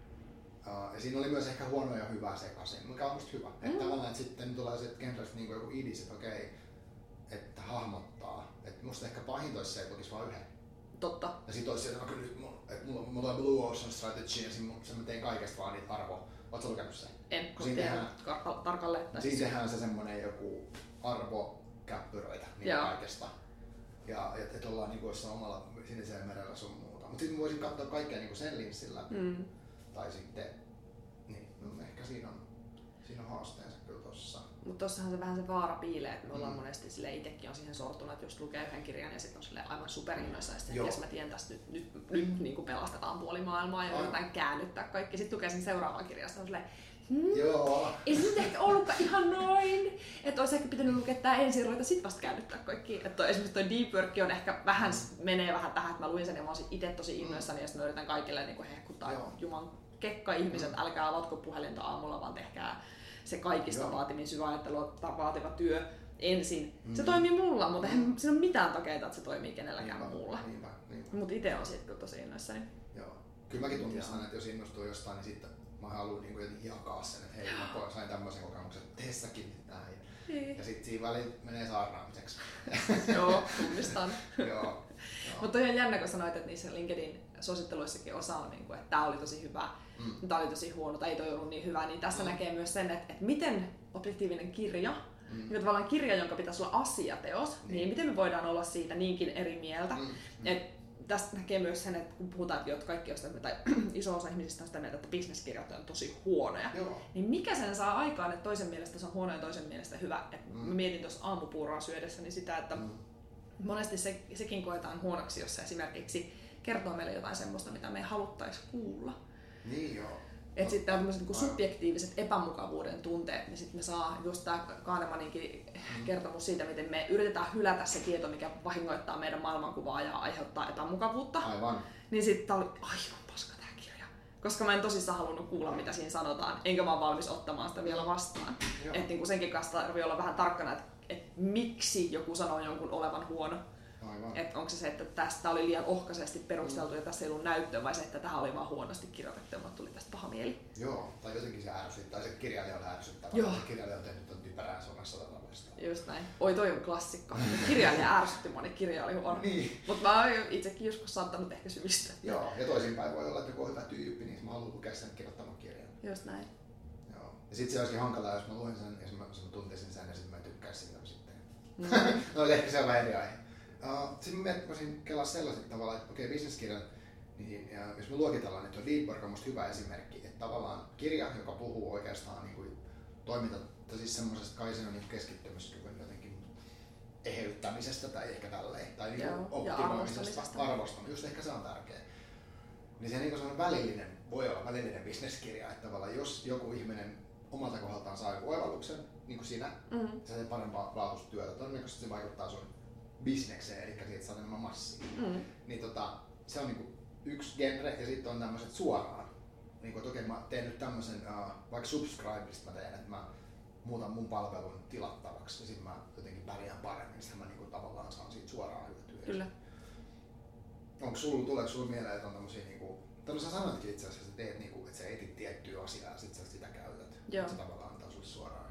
Uh, ja siinä oli myös ehkä huono ja hyvä sekaisin, mikä on musta hyvä. Mm. Että tavallaan, että sitten tulee se genrestä niin joku idis, että okei, että hahmottaa. Että musta ehkä pahin olisi se, että lukisi vain yhden. Totta. Ja sit olisi se, että, nyt että mulla, mulla on Blue Ocean Strategy ja sen, mä teen kaikesta vaan niitä arvoa. Oletko lukenut sen? En, kun siinä tehdään, tarkalleen. Siinä siis- tehdään se semmonen joku arvokäppyröitä niin kaikesta. Ja että et ollaan niinku jossain omalla sinisellä merellä sun muuta. Mutta sitten voisin katsoa kaikkea niinku sen linssillä. Mm. Tai sitten, niin no ehkä siinä on, siinä on haasteensa kyllä. Mutta tossahan se vähän se vaara piilee, että me ollaan mm. monesti sille itsekin on siihen sortunut, että just lukee yhden kirjan ja sitten on sille aivan superinnoissa ja sitten jos mä tiedän tästä nyt, nyt, nyt niin kuin pelastetaan puoli maailmaa ja yritetään käännyttää kaikki. Sitten lukee sen seuraavan kirjasta on silleen, Hmm, Joo. Ei se nyt ehkä ollutkaan ihan noin. Että olisi ehkä pitänyt lukea tämä ensin ruveta sit vasta käännyttää kaikki. Että toi, esimerkiksi toi Deep Work on ehkä vähän, mm. menee vähän tähän, että mä luin sen ja mä olisin itse tosi mm. innoissani mm. ja sitten yritän kaikille niin hehkuttaa, Joo. juman kekka ihmiset, mm. älkää avatko puhelinta aamulla, vaan tehkää se kaikista Joo. vaativin syväajattelua vaativa työ ensin. Mm. Se toimii mulla, mutta eihän mm. siinä ole mitään takeita, että se toimii kenelläkään niinpä, muulla. Niinpä, niinpä. Mutta itse on siitä kyllä tosi innoissani. Joo. Kyllä mäkin tunnistan, että jos innostuu jostain, niin sitten mä haluan niin jakaa sen, että hei, mä sain tämmöisen kokemuksen, että tee säkin näin. Niin. Ja sitten siinä väliin menee saarnaamiseksi. Joo, tunnistan. Joo. Mutta on ihan jännä, kun sanoit, että niissä LinkedIn suositteluissakin osa on, niin kuin, että tämä oli tosi hyvä, mm. tämä oli tosi huono tai ei toi ollut niin hyvä, niin tässä mm. näkee myös sen, että, että miten objektiivinen kirja, mm. niin tavallaan kirja, jonka pitäisi olla asiateos, niin. niin miten me voidaan olla siitä niinkin eri mieltä. Mm. Mm. Et tästä näkee myös sen, että kun puhutaan, että kaikki on sitä, tai iso osa ihmisistä on sitä mieltä, että bisneskirjat on tosi huonoja, Joo. niin mikä sen saa aikaan, että toisen mielestä se on huono ja toisen mielestä hyvä. Et mm. Mä mietin tuossa aamupuuroa syödessä niin sitä, että mm. monesti se, sekin koetaan huonoksi, jos se esimerkiksi kertoo meille jotain semmoista, mitä me ei haluttaisi kuulla. Niin joo. Että sitten tämmöiset niin subjektiiviset epämukavuuden tunteet, niin sitten me saa just tämä Kahnemaninkin mm. kertomus siitä, miten me yritetään hylätä se tieto, mikä vahingoittaa meidän maailmankuvaa ja aiheuttaa epämukavuutta. Aivan. Niin sitten oli aivan paska tämä kirja. Koska mä en tosissaan halunnut kuulla, mitä siinä sanotaan, enkä mä ole valmis ottamaan sitä vielä vastaan. Että niin senkin kanssa tarvii olla vähän tarkkana, että, että miksi joku sanoo jonkun olevan huono että onko se se, että tästä oli liian ohkaisesti perusteltu mm. ja tässä ei ollut näyttöä, vai se, että tähän oli vaan huonosti kirjoitettu ja tuli tästä paha mieli. Joo, tai jotenkin se ärsyttää, tai se kirjailija on ärsyttävä, Joo. se kirjailija on tehnyt tuon typerää sanassa tällaista. Just näin. Oi, toi on klassikko. Kirjailija ärsytti moni, kirja oli huono. niin. Mutta mä oon itsekin joskus saattanut ehkä syvistä. Joo, ja toisinpäin voi olla, että joku on hyvä tyyppi, niin mä haluan lukea sen kirjoittaman kirjan. Just näin. Joo. Ja sitten se olisikin hankalaa, jos mä luen sen ja mä, mä tuntisin sen ja sitten mä en tykkää siitä sitten. Mm. no ehkä se on vähän eri aihe. Uh, sitten mä voisin kelaa sellaiset tavalla, että okei, okay, bisneskirjan, niin ja jos me luokitellaan, niin tuo Deep on musta hyvä esimerkki, että tavallaan kirja, joka puhuu oikeastaan niin kuin toiminta, siis semmoisesta kaisenon niin keskittymiskyvyn jotenkin eheyttämisestä tai ehkä tälleen, tai niin optimoimisesta, arvostamisesta, just ehkä se on tärkeä. Niin se niin kuin välillinen, voi olla välillinen bisneskirja, että tavallaan jos joku ihminen omalta kohdaltaan saa joku oivalluksen, niin kuin sinä, mm-hmm. se parempaa laatustyötä, todennäköisesti se vaikuttaa sun bisnekseen, eli siitä saa enemmän massia. Mm-hmm. Niin tota, se on niin kuin yksi genre, ja sitten on tämmöiset suoraan. Niin kuin, että okei, mä teen nyt tämmöisen, uh, vaikka subscribeista mä teen, että mä muutan mun palvelun tilattavaksi, ja sitten mä jotenkin pärjään paremmin, sitten mä niin kuin, tavallaan saan siitä suoraan hyötyä. Kyllä. Onko sulla, tuleeko sulla mieleen, että on tämmöisiä, niin kuin, tai sä sanoitkin itse asiassa, että, teet, niin kuin, että sä etit tiettyä asiaa ja sitten sä sitä käytät. Joo. Että se tavallaan antaa sulle suoraan.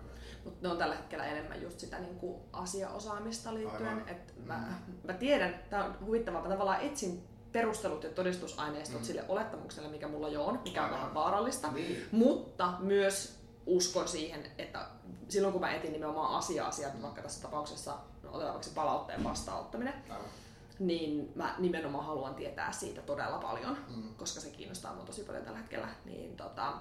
Mutta ne on tällä hetkellä enemmän just sitä niin kuin asiaosaamista liittyen. Että mm. mä, mä tiedän, tämä on huvittavaa, mä tavallaan etsin perustelut ja todistusaineistot mm. sille olettamukselle, mikä mulla jo on, mikä on vähän vaarallista, niin. mutta myös uskon siihen, että silloin kun mä etin nimenomaan asia-asiat, mm. vaikka tässä tapauksessa no, otetaanko palautteen vastaanottaminen, Aivan. niin mä nimenomaan haluan tietää siitä todella paljon, mm. koska se kiinnostaa mua tosi paljon tällä hetkellä. Niin tota,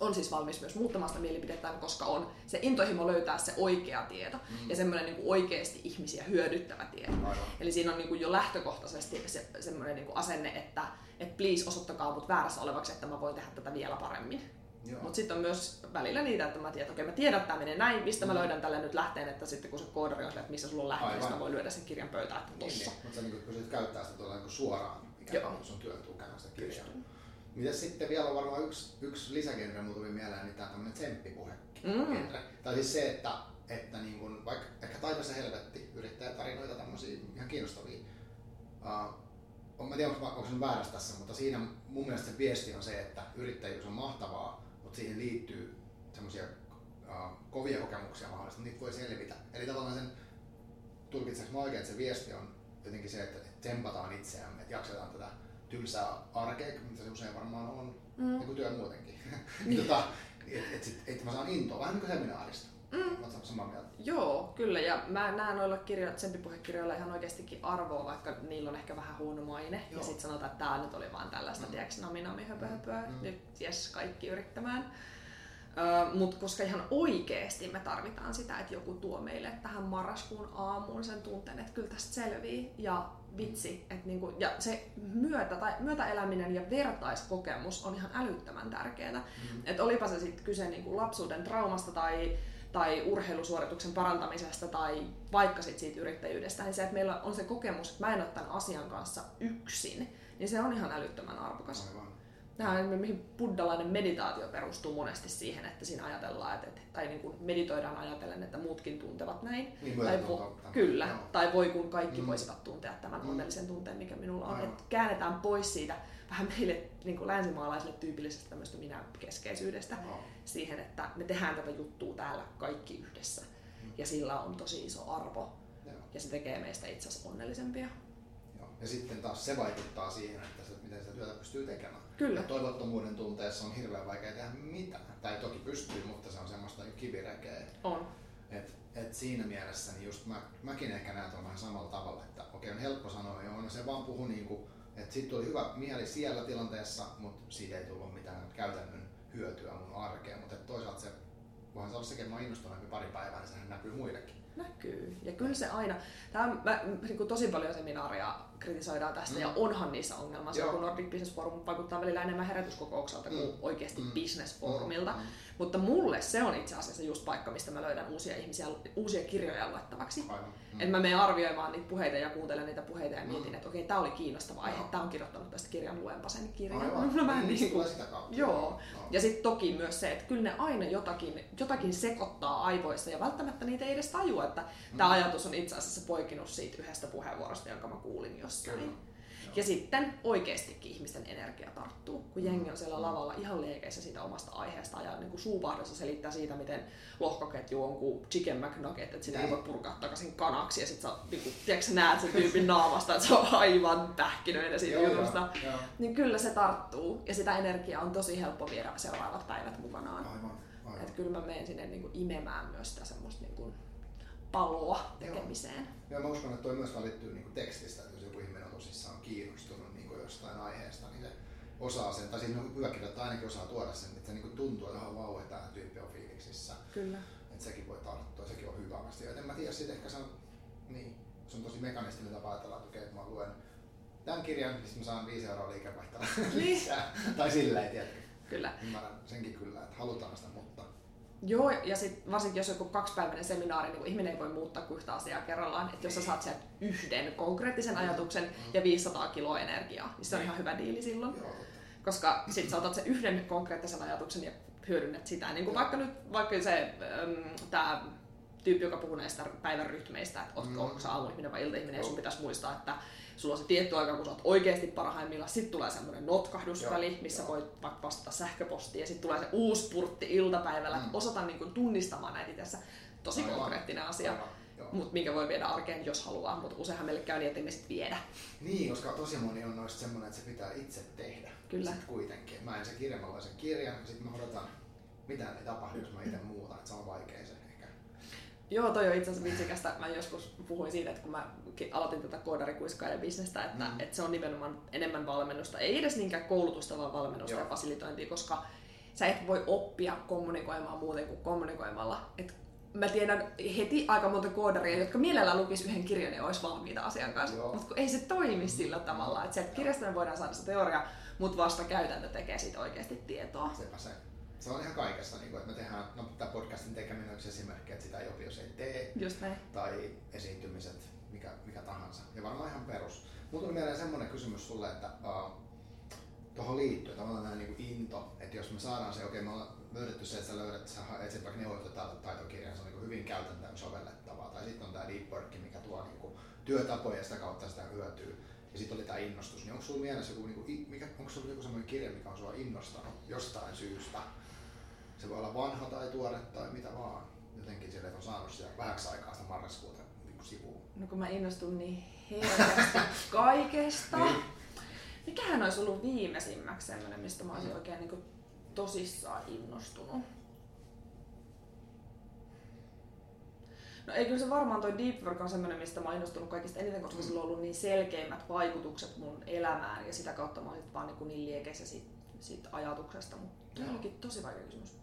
on siis valmis myös muuttamaan sitä mielipidettään, koska on se intohimo löytää se oikea tieto mm. ja semmoinen niin oikeasti ihmisiä hyödyttävä tieto. Aivan. Eli siinä on niin kuin jo lähtökohtaisesti se, semmoinen niin kuin asenne, että et please osoittakaa mut väärässä olevaksi, että mä voin tehdä tätä vielä paremmin. Mutta sitten on myös välillä niitä, että mä tiedän, että okei, mä tiedän, että tämä menee näin, mistä mm. mä löydän tälle nyt lähteen, että sitten kun se koodari on että missä sulla on lähteen, niin mä voin lyödä sen kirjan pöytään, että tossa. Niin, niin. mutta sä niin pystyt käyttää sitä tuolla niin suoraan, ikään kuin sun tukena sitä kirjaa. Mitäs sitten vielä on varmaan yksi, yksi lisägenre, mulla tuli mieleen, niin tämä on tämmöinen tsemppipuhe. Mm. Tai siis se, että, että niin kun, vaikka ehkä taivassa helvetti, yrittäjätarinoita tämmöisiä ihan kiinnostavia. Uh, on, mä tiedän, onko, onko se väärässä tässä, mutta siinä mun mielestä se viesti on se, että yrittäjyys on mahtavaa, mutta siihen liittyy semmoisia uh, kovia kokemuksia mahdollisesti, niitä voi selvitä. Eli tavallaan sen, tulkitseeko mä oikein, että se viesti on jotenkin se, että tempataan itseämme, että jaksetaan tätä tylsää arkea, mitä se usein varmaan on, mm. niin kuin työ muutenkin. Niin. tota, että et, et, et mä saan intoa, vähän niin kuin seminaarista. Mm. Oletko samaa mieltä? Joo, kyllä. Ja mä näen noilla kirjo- tsempipuhekirjoilla ihan oikeastikin arvoa, vaikka niillä on ehkä vähän huono maine. Joo. Ja sitten sanotaan, että tämä nyt oli vaan tällaista, mm. tiedätkö, nami nami höpö höpö. Mm. Nyt jes, kaikki yrittämään. Uh, Mutta koska ihan oikeasti me tarvitaan sitä, että joku tuo meille tähän marraskuun aamuun sen tunteen, että kyllä tästä selvii. Ja vitsi, että niinku, ja se myötä, tai myötäeläminen ja vertaiskokemus on ihan älyttömän tärkeää. Mm. Että olipa se sitten kyse niinku lapsuuden traumasta tai, tai urheilusuorituksen parantamisesta tai vaikka sit siitä yrittäjyydestä, niin se, että meillä on se kokemus, että mä en ole tämän asian kanssa yksin, niin se on ihan älyttömän arvokas. Aivan. Tämä on, mihin buddhalainen meditaatio perustuu monesti siihen, että siinä ajatellaan, että, tai niin kuin meditoidaan ajatellen, että muutkin tuntevat näin. Niin, tai vo, kyllä, no. tai voi kun kaikki mm. voisivat tuntea tämän mm. onnellisen tunteen, mikä minulla on. Että käännetään pois siitä vähän meille niin kuin länsimaalaisille tyypillisestä tämmöistä minä-keskeisyydestä no. siihen, että me tehdään tätä juttua täällä kaikki yhdessä. Mm. Ja sillä on tosi iso arvo. Joo. Ja se tekee meistä itse asiassa onnellisempia. Ja sitten taas se vaikuttaa siihen, että se, miten sitä työtä pystyy tekemään. Kyllä. Ja toivottomuuden tunteessa on hirveän vaikea tehdä mitään. Tai toki pystyy, mutta se on semmoista kivirekeä. On. Et, et siinä mielessä niin just mä, mäkin ehkä näen on vähän samalla tavalla, että okei on helppo sanoa, joo, no se vaan puhuu niinku, että siitä tuli hyvä mieli siellä tilanteessa, mutta siitä ei tullut mitään käytännön hyötyä mun arkeen, mutta toisaalta se voihan se olla sekin, että mä innostunut pari päivää, niin sehän näkyy muillekin. Näkyy. Ja kyllä se aina, tämä mä, niin kuin tosi paljon seminaaria kritisoidaan tästä mm. ja onhan niissä ongelma. Se, kun Nordic Business Forum vaikuttaa välillä enemmän herätyskokoukselta mm. kuin oikeasti mm. Business Forumilta. Mm. Mutta mulle se on itse asiassa just paikka, mistä mä löydän uusia ihmisiä, uusia kirjoja luettavaksi. Mm. Että mä menen arvioimaan niitä puheita ja kuuntelen niitä puheita ja mietin, mm. että okei, tämä oli kiinnostava aihe, tämä on kirjoittanut tästä kirjan, luenpa sen kirjan. Aivan. No, mä niin, niin sitä kautta. Joo. Ja sitten toki myös se, että kyllä ne aina jotakin, jotakin sekoittaa aivoissa ja välttämättä niitä ei edes tajua, että mm. tämä ajatus on itse asiassa poikinut siitä yhdestä puheenvuorosta, jonka mä kuulin jossain. Kyllä. Ja sitten oikeastikin ihmisten energia tarttuu, kun jengi on siellä lavalla ihan liekeissä siitä omasta aiheesta ja niin kuin suupahdossa selittää siitä, miten lohkoketju on kuin chicken McNugget, että sitä ei niin. voi purkaa takaisin kanaksi ja sitten sä, niin kuin, tiedätkö, sä näet sen tyypin naamasta, että se on aivan pähkinöinen siitä joo, jutusta. Joo, joo. Niin kyllä se tarttuu ja sitä energiaa on tosi helppo viedä seuraavat päivät mukanaan. Aivan, aivan. Että kyllä mä menen sinne niin kuin imemään myös sitä semmoista niin kuin paloa tekemiseen. Joo. Joo, mä uskon, että toi myös välittyy niin tekstistä, että jos joku ihminen on tosissaan kiinnostunut niin jostain aiheesta, niin se osaa sen, tai siinä on hyvä kirjoittaa ainakin osaa tuoda sen, että se niin tuntuu, että vau, että tämä tyyppi on fiiliksissä. Kyllä. Että sekin voi tarttua, sekin on hyvä asia. Et en mä tiedä, sitten ehkä se on, niin, se on tosi mekanistinen tapa ajatella, että okei, että mä luen tämän kirjan, niin mä saan 5 euroa liikevaihtoa Niin. lisää. tai silleen, tiedätkö? Kyllä. Ymmärrän senkin kyllä, että halutaan sitä, mutta Joo, ja sitten varsinkin jos joku kaksipäiväinen seminaari, niin ihminen ei voi muuttaa kuin yhtä asiaa kerrallaan. Että jos sä saat sieltä yhden konkreettisen ajatuksen ja 500 kiloa energiaa, niin se on ihan hyvä diili silloin. joo. Koska sit sä otat sen yhden konkreettisen ajatuksen ja hyödynnät sitä. Niin kuin vaikka nyt vaikka se, tämä tyyppi, joka puhuu näistä päivän rytmeistä, että ootko, Mm. mm. sä aamuihminen vai iltaihminen, ja sun pitäisi muistaa, että sulla on se tietty aika, kun sä oot oikeasti parhaimmillaan, sitten tulee semmoinen notkahdusväli, Joo, missä joo. voit vaikka vastata sähköpostiin, ja sitten tulee se uusi spurtti iltapäivällä, Mm. että osata niin kuin tunnistamaan näitä itse Tosi Aivan. konkreettinen asia, Aivan, mutta minkä voi viedä arkeen, jos haluaa, mutta useinhan meille käy niin, me sit viedä. Niin, koska tosi moni on noista semmoinen, että se pitää itse tehdä. Kyllä. Sitten kuitenkin. Mä en se kirja, mä sen kirjan, ja sitten mä odotan, mitään ei tapahdu, jos mä itse muutan, että se on vaikea se. Joo, toi on itse asiassa vitsikästä. Mä joskus puhuin siitä, että kun mä aloitin tätä koodarikuiskaiden bisnestä, että, Mm. mm. että se on nimenomaan enemmän valmennusta. Ei edes niinkään koulutusta, vaan valmennusta Joo. ja fasilitointia, koska sä et voi oppia kommunikoimaan muuten kuin kommunikoimalla. Et mä tiedän heti aika monta koodaria, jotka mielellään lukis yhden kirjan ja olisi valmiita asian kanssa. Joo. Mutta ei se toimi sillä tavalla, että sieltä kirjasta me voidaan saada se teoria, mutta vasta käytäntö tekee siitä oikeasti tietoa. Sepä se. Se on ihan kaikessa, niin kuin, että me tehdään, no tämä podcastin tekeminen on yksi esimerkki, että sitä ei opi, jos ei tee, Just näin. tai esiintymiset, mikä, mikä tahansa. Ja varmaan ihan perus. Mulla tuli mieleen semmoinen kysymys sulle, että uh, tuohon liittyy tavallaan näin niin into, että jos me saadaan se, okei me ollaan löydetty se, että sä löydät, sä etsit vaikka neuvostotaitokirjan, se on niin hyvin käytäntöön sovellettavaa. Tai sitten on tämä deep work, mikä tuo niin kuin työtapoja ja sitä kautta sitä hyötyy. Ja sitten oli tämä innostus. Niin onko sulla mielessä joku, niin kuin, mikä, onko sulla joku semmoinen kirja, mikä on sua innostanut jostain syystä? Se voi olla vanha tai tuore tai mitä vaan. Jotenkin sille, että on saanut sitä vähäksi aikaa sitä marraskuuta niin sivuun. No kun mä innostun niin herkästi kaikesta. Niin. Mikähän olisi ollut viimeisimmäksi semmoinen, mistä mä olisin oikein niin tosissaan innostunut? No ei kyllä se varmaan toi deep work on semmoinen, mistä mä oon innostunut kaikista eniten, koska sillä on ollut niin selkeimmät vaikutukset mun elämään ja sitä kautta mä oon sit vaan niin, niin liekeissä siitä, siitä ajatuksesta. Mutta olikin tosi vaikea kysymys.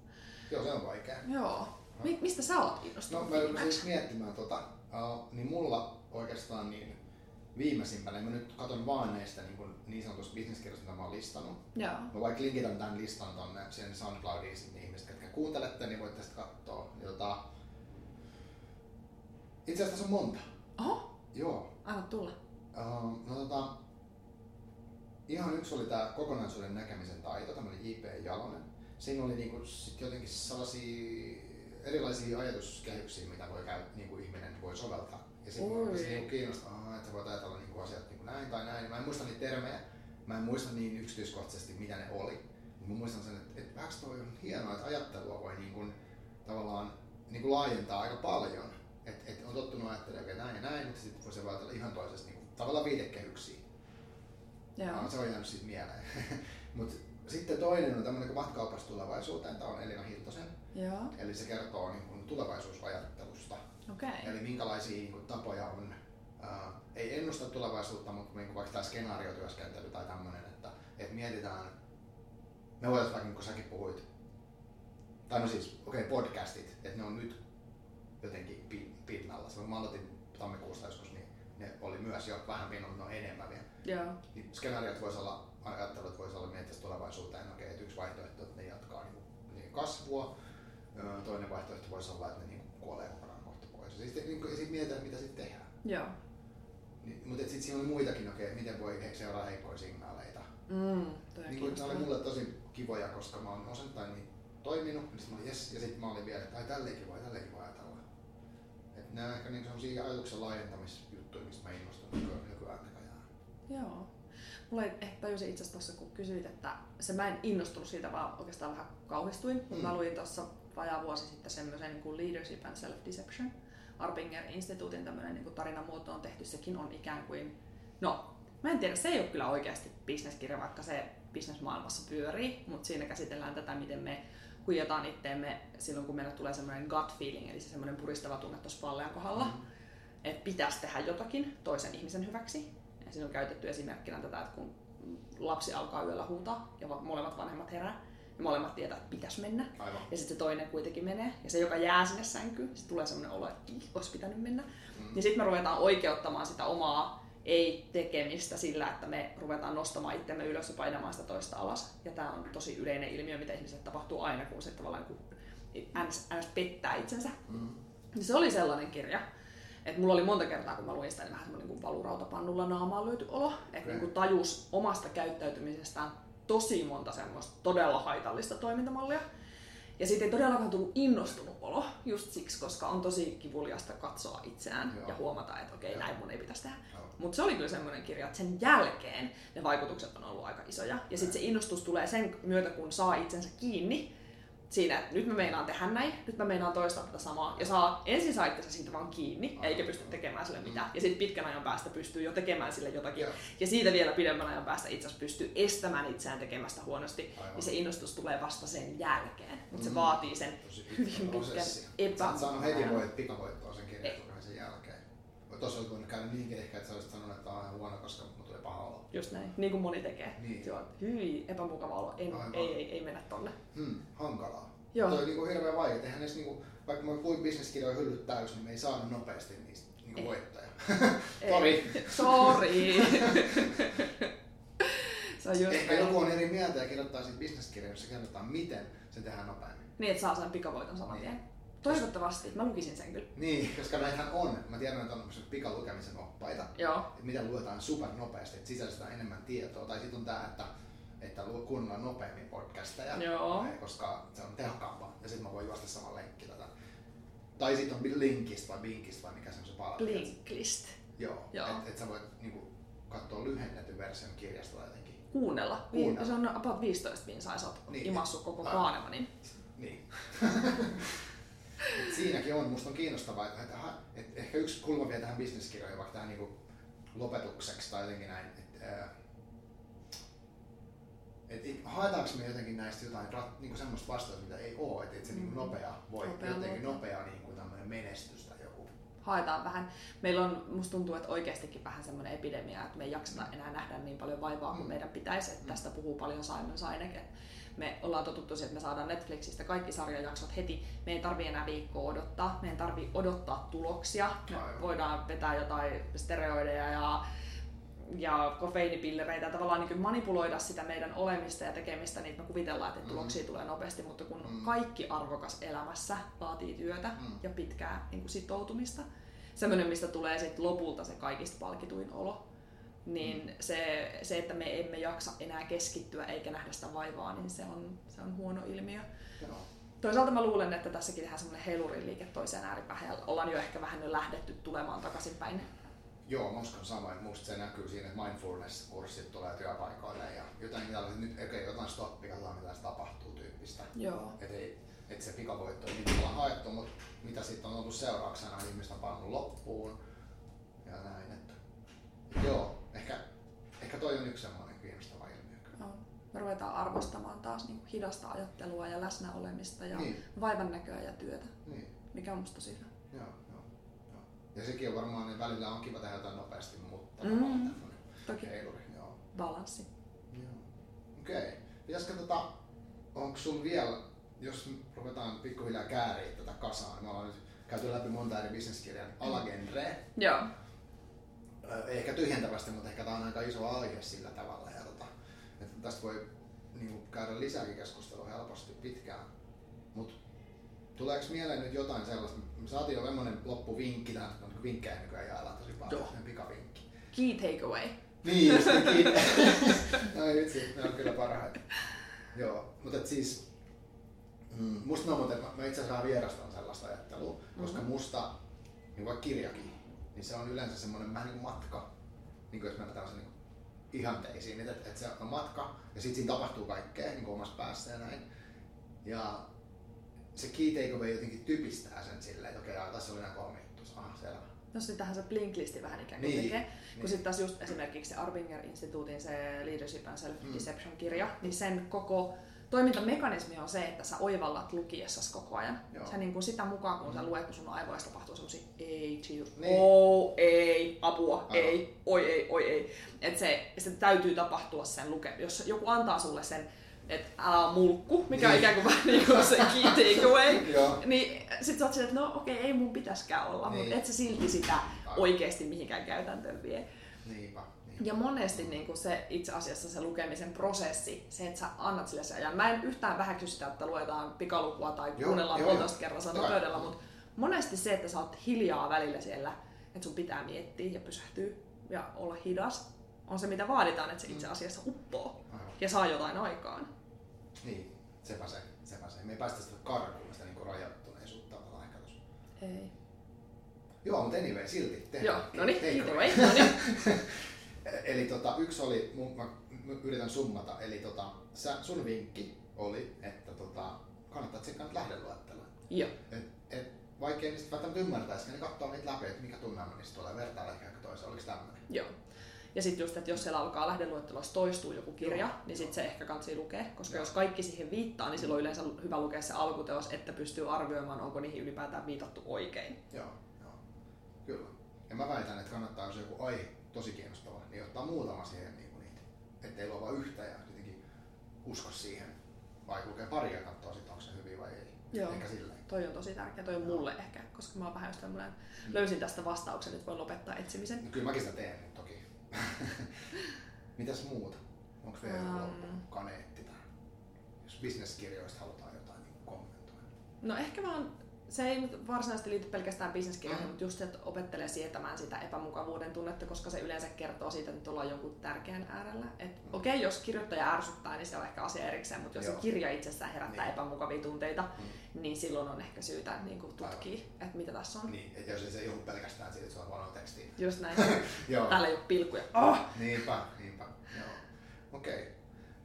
Joo, se on vaikea. Joo. Mi- mistä sä oot No innostunut mä rupesin viimeksi? miettimään tota, uh, niin mulla oikeastaan niin viimeisimpänä, mä nyt katon vaan näistä niin, kuin, niin sanotusta bisneskirjoista, mitä mä oon listannut. Joo. Mä vaikka linkitän tämän listan tonne sen SoundCloudiin, niin ihmiset, jotka kuuntelette, niin voitte sitten katsoa. Tota, itse asiassa tässä on monta. Oho, Joo. anna tulla. Uh, no tota, ihan yksi oli tämä kokonaisuuden näkemisen taito, tämmöinen J.P. Jalonen. Siinä oli niinku sit jotenkin sellaisia erilaisia ajatuskehyksiä, mitä voi käy, niinku ihminen voi soveltaa. Ja sitten mä niinku kiinnostaa, että voit ajatella niinku asiat niinku näin tai näin. Mä en muista niitä termejä, mä en muista niin yksityiskohtaisesti, mitä ne oli. Mutta mä muistan sen, että, että vähäksi toi on hienoa, että ajattelua voi niinku, tavallaan niinku laajentaa aika paljon. Että et on tottunut ajattelemaan okay, näin ja näin, mutta sitten voisi ajatella ihan toisesta niinku, tavallaan viitekehyksiä. Joo. No, se on jäänyt siitä mieleen. Mut sitten toinen on tämmöinen kuin matkaupas tulevaisuuteen. Tämä on Elina Hiltosen. Joo. Eli se kertoo niin kuin tulevaisuusajattelusta. Okei. Eli minkälaisia niin kuin, tapoja on, ää, ei ennusta tulevaisuutta, mutta niin kuin vaikka tämä skenaariotyöskentely tai tämmöinen, että, että mietitään, me voitaisiin vaikka, niin kuin säkin puhuit, tai no siis, okei, okay, podcastit, että ne on nyt jotenkin pi- pinnalla. Silloin kun mä aloitin tammikuusta joskus, niin ne oli myös jo vähän pinnalla, on enemmän vielä. Joo. Niin skenaariot voisi olla, ajattelut voisi olla miettiä tulevaisuuteen, okei, että yksi vaihtoehto, että ne jatkaa niin niin kasvua, toinen vaihtoehto voisi olla, että ne niin kuolee kokonaan kohta pois. Ja sitten niin, sit mietitään, mitä sitten tehdään. Joo. Niin, mutta sitten siinä oli muitakin, okei, että miten voi seuraa heikkoja signaaleita. Mm, Niin kuin, oli mulle tosi kivoja, koska mä oon osittain niin toiminut, niin sitten mä olin yes, ja sitten mä olin vielä, että ai tälleenkin voi, tälleenkin voi ajatella. Että nämä on ehkä niin sellaisia ajatuksen laajentamisjuttuja, mistä mä innostun nyky- nykyään näköjään. Joo. Mulla ei ehkä tajusin itse asiassa tuossa, kun kysyit, että se mä en innostunut siitä, vaan oikeastaan vähän kauhistuin. Mm. Mä luin tuossa vajaa vuosi sitten semmoisen niin kuin Leadership and Self-Deception. Arbinger-instituutin tämmöinen niin tarinamuoto on tehty, sekin on ikään kuin, no mä en tiedä, se ei ole kyllä oikeasti bisneskirja, vaikka se bisnesmaailmassa pyörii, mutta siinä käsitellään tätä, miten me huijataan itteemme silloin, kun meille tulee semmoinen gut feeling, eli se semmoinen puristava tunne tuossa pallean kohdalla. Mm. että pitäisi tehdä jotakin toisen ihmisen hyväksi. Ja siinä on käytetty esimerkkinä tätä, että kun lapsi alkaa yöllä huutaa ja molemmat vanhemmat herää, ja molemmat tietää, että pitäisi mennä. Aivan. Ja sitten se toinen kuitenkin menee. Ja se, joka jää sinne sänkyyn, sitten tulee sellainen olo, että "Ih, olisi pitänyt mennä. Mm. Niin sitten me ruvetaan oikeuttamaan sitä omaa ei tekemistä sillä, että me ruvetaan nostamaan itsemme ylös ja painamaan sitä toista alas. Ja tämä on tosi yleinen ilmiö, mitä ihmiset tapahtuu aina, kun se tavallaan kun ns, ns pettää itsensä. Mm. Se oli sellainen kirja, että mulla oli monta kertaa, kun mä luin sitä, niin vähän semmoinen niin valurautapannulla naamaan löyty olo. Että okay. niin tajus omasta käyttäytymisestään tosi monta semmoista todella haitallista toimintamallia. Ja siitä ei todellakaan tullut innostunut olo, just siksi, koska on tosi kivuliasta katsoa itseään Joo. ja huomata, että okei, okay, näin mun ei pitäisi tehdä. Mutta se oli kyllä semmoinen kirja, että sen jälkeen ne vaikutukset on ollut aika isoja. Ja sitten se innostus tulee sen myötä, kun saa itsensä kiinni siinä, että nyt mä meinaan tehdä näin, nyt mä meinaan toistaa tätä samaa. Ja saa ensin saa itsensä siitä vaan kiinni, eikä pysty tekemään sille mitään. Ja sitten pitkän ajan päästä pystyy jo tekemään sille jotakin. Ja, ja siitä vielä pidemmän ajan päästä itse asiassa pystyy estämään itseään tekemästä huonosti. Aivan. Ja se innostus tulee vasta sen jälkeen. Mutta se mm. vaatii sen hyvin pitkän epämukavan. Sä saanut heti voit, pikavoittoa sen kirjoituksen sen jälkeen. Tuossa olisi voinut käydä niinkin ehkä, että sä olisit sanonut, että tämä on ihan huono, koska mulla tulee paha olo. Just näin, niin kuin moni tekee. Niin. Se on hyvin epämukava olo, en, ei, ei, ei, mennä tonne. Hmm, hankalaa. Joo. Toi on niin hirveän vaikea. Eihän edes, niin kuin, vaikka mä kuin bisneskirjoja hyllyt täysin, niin me ei saanut nopeasti niistä niin voittajia. Sori. Sori. se on just Ehkä näin. joku on eri mieltä ja kirjoittaa siitä bisneskirjaa, jossa kerrotaan, miten se tehdään nopeammin. Niin, että saa sen pikavoiton saman tien. Niin. Toivottavasti, mä lukisin sen kyllä. Niin, koska näitähän on. Mä tiedän, että on pikalukemisen oppaita. Joo. Että mitä luetaan supernopeasti, että sisällistetään enemmän tietoa. Tai sitten on tää, että että kuunnella nopeammin podcasteja, Joo. koska se on tehokkaampaa ja sitten mä voin juosta saman lenkki tätä. Tai sitten on Linkist vai Binkist vai mikä se on se palvelu. Blinklist. Joo, Joo. että et sä voit niinku, katsoa lyhennetty version kirjasta tai jotenkin. Kuunnella. Kuunnella. Se on about 15 pinsaa, sä oot niin, imassut koko Kaanemanin. Niin. siinäkin on, musta on kiinnostavaa, että, että, että ehkä yksi kulma vielä tähän bisneskirjoihin, vaikka tähän niin lopetukseksi tai jotenkin näin, että, et haetaanko me jotenkin näistä jotain rat, niin kuin semmoista vastausta, mitä ei ole, että et se niin nopea voi, nopea jotenkin luota. nopea niin kuin tämmöinen menestys tai joku. Haetaan vähän. Meillä on, musta tuntuu, että oikeastikin vähän semmoinen epidemia, että me ei jakseta mm. enää nähdä niin paljon vaivaa kuin mm. meidän pitäisi. Että mm. Tästä puhuu paljon Simon Sinek, että me ollaan totuttu siihen, että me saadaan Netflixistä kaikki sarjajaksot heti. Me ei tarvi enää viikkoa odottaa, me ei tarvi odottaa tuloksia. Me Aivan. voidaan vetää jotain stereoideja ja ja kofeiinipillereitä tavallaan niin manipuloida sitä meidän olemista ja tekemistä, niin me kuvitellaan, että tuloksia mm. tulee nopeasti, mutta kun mm. kaikki arvokas elämässä vaatii työtä mm. ja pitkää niin kuin sitoutumista, semmoinen, mistä tulee sitten lopulta se kaikista palkituin olo, niin mm. se, se, että me emme jaksa enää keskittyä eikä nähdä sitä vaivaa, niin se on, se on huono ilmiö. Joo. Toisaalta mä luulen, että tässäkin tehdään semmoinen heilurin liike toiseen ääripäähän ollaan jo ehkä vähän jo lähdetty tulemaan takaisinpäin Joo, mä uskon samoin. Musta se näkyy siinä, että mindfulness-kurssit tulee työpaikoille ja jotain tällaista, nyt okay, jotain stoppia, katsotaan mitä tässä tapahtuu tyyppistä. Joo. Et ei, et se pikavoitto ei olla haettu, mutta mitä sitten on ollut seurauksena, ihmiset on pannut loppuun ja näin. Että, joo, ehkä, ehkä toi on yksi semmoinen kiinnostava ilmiö. No, me ruvetaan arvostamaan taas niin hidasta ajattelua ja läsnäolemista ja niin. vaivannäköä ja työtä, niin. mikä on musta tosi hyvä. Joo. Ja sekin on varmaan, niin välillä on kiva tehdä jotain nopeasti, mutta mm. Toki. heiluri. Joo. Balanssi. Joo. Okei. Okay. Pitäisikö tota, onko sun vielä, jos ruvetaan pikkuhiljaa kääriä tätä kasaan, me ollaan nyt käyty läpi monta eri bisneskirjan alagenreä. Joo. Ei ehkä tyhjentävästi, mutta ehkä tämä on aika iso aihe sillä tavalla. Ja tota, että tästä voi niin kuin, käydä lisääkin keskustelua helposti pitkään. Mutta tuleeko mieleen nyt jotain sellaista, me saatiin jo semmoinen loppuvinkki, tähän on niin vinkkejä nykyään jaellaan tosi paljon, Joo. pikavinkki. Key takeaway. Niin, just key. no vitsi, ne on kyllä parhaita. Joo, mutta et siis, mm, musta on muuten, mä itse asiassa vierastan sellaista ajattelua, mm-hmm. koska musta, niin vaikka kirjakin, niin se on yleensä semmoinen vähän niin kuin matka, niin kuin jos mennään tällaisen niin ihanteisiin, että, että se on matka ja sitten siinä tapahtuu kaikkea niin kuin omassa päässä ja näin. Ja se key takeaway jotenkin typistää sen silleen, että okei, okay, tässä oli nämä kolme juttua. Aha, selvä. No sitähän se Blinklisti vähän ikään kuin niin, tekee. Kun niin. sitten taas just esimerkiksi se Arbinger-instituutin se Leadership and Self-Deception-kirja, mm. niin sen koko toimintamekanismi on se, että sä oivallat lukiessasi koko ajan. Joo. Sä niin kuin sitä mukaan, kun sä luet, kun sun aivoista tapahtuu semmosia ei, chill, niin. oh, ei, apua, Aivan. ei, oi, ei, oi, ei. Et se, se täytyy tapahtua sen luke. Jos joku antaa sulle sen että älä on mulkku, mikä on niin. ikään kuin vähän niin kuin se key takeaway. niin sit sä oot että no okei, okay, ei mun pitäskään olla, niin. mutta et sä silti sitä oikeasti mihinkään käytäntöön vie. Niinpä. Ja monesti niin kuin se itse asiassa se lukemisen prosessi, se, että sä annat sille sen ajan. Mä en yhtään vähäksy sitä, että luetaan pikalukua tai Joo, kuunnellaan puolitoista kerralla Joo. nopeudella, mutta monesti se, että sä oot hiljaa välillä siellä, että sun pitää miettiä ja pysähtyä ja olla hidas, on se mitä vaaditaan, että se itse asiassa uppoo Aivan. ja saa jotain aikaan. Niin, sepä se, sepä se. Me ei päästä sitä karkuun, sitä niinku rajoittuneisuutta tavallaan ehkä tossa. Ei. Joo, mutta anyway, silti. Tehdään. Joo, no niin, anyway, no niin. Eli tota, yksi oli, mun, mä yritän summata, eli tota, sä, sun vinkki oli, että tota, kannattaa tsekkaa lähdeluettelua. Joo. Et, et, vaikea niistä välttämättä ymmärtäisikään, niin katsoo niitä läpi, että mikä tunnelma niistä tulee, vertailla ehkä toiseen, oliko tämmöinen? Joo. Ja sitten just, että jos siellä alkaa lähdeluettelossa toistuu joku kirja, Joo. niin sitten se ehkä kansi lukea, koska Joo. jos kaikki siihen viittaa, niin silloin yleensä hyvä lukea se alkuteos, että pystyy arvioimaan, onko niihin ylipäätään viitattu oikein. Joo, joo, kyllä. Ja mä väitän, että kannattaa, jos joku aihe tosi kiinnostava, niin ottaa muutama siihen niin kuin niitä. Että ei ole vain yhtä ja jotenkin usko siihen. Vai lukee pari ja katsoo sitten, onko se hyvin vai ei. Joo. Ehkä silleen. Toi on tosi tärkeä, toi on mulle ehkä, koska mä oon vähän just tämmönen, löysin tästä vastauksen, että voin lopettaa etsimisen. No, kyllä mäkin sitä teen nyt toki. Mitäs muuta? Onko vielä joku loppu? kaneetti tai jos bisneskirjoista halutaan jotain niin kommentoida. No ehkä vaan, se ei nyt varsinaisesti liity pelkästään bisneskirjoihin, Mm. mutta just se, että opettelee sietämään sitä epämukavuuden tunnetta, koska se yleensä kertoo siitä, että nyt ollaan jonkun tärkeän äärellä. Et, Mm. Okei, okay, jos kirjoittaja ärsyttää, niin se on ehkä asia erikseen, mutta jos Joo. se kirja itsessään herättää Niin. epämukavia tunteita, Mm. niin silloin on ehkä syytä niin kuin tutkia, että mitä tässä on. Niin, että jos ei se johdu pelkästään siitä, että se on huonoa tekstiä. Just näin. Joo. Täällä ei ole pilkkuja. Oh! Niinpä, niinpä. Joo. Okei.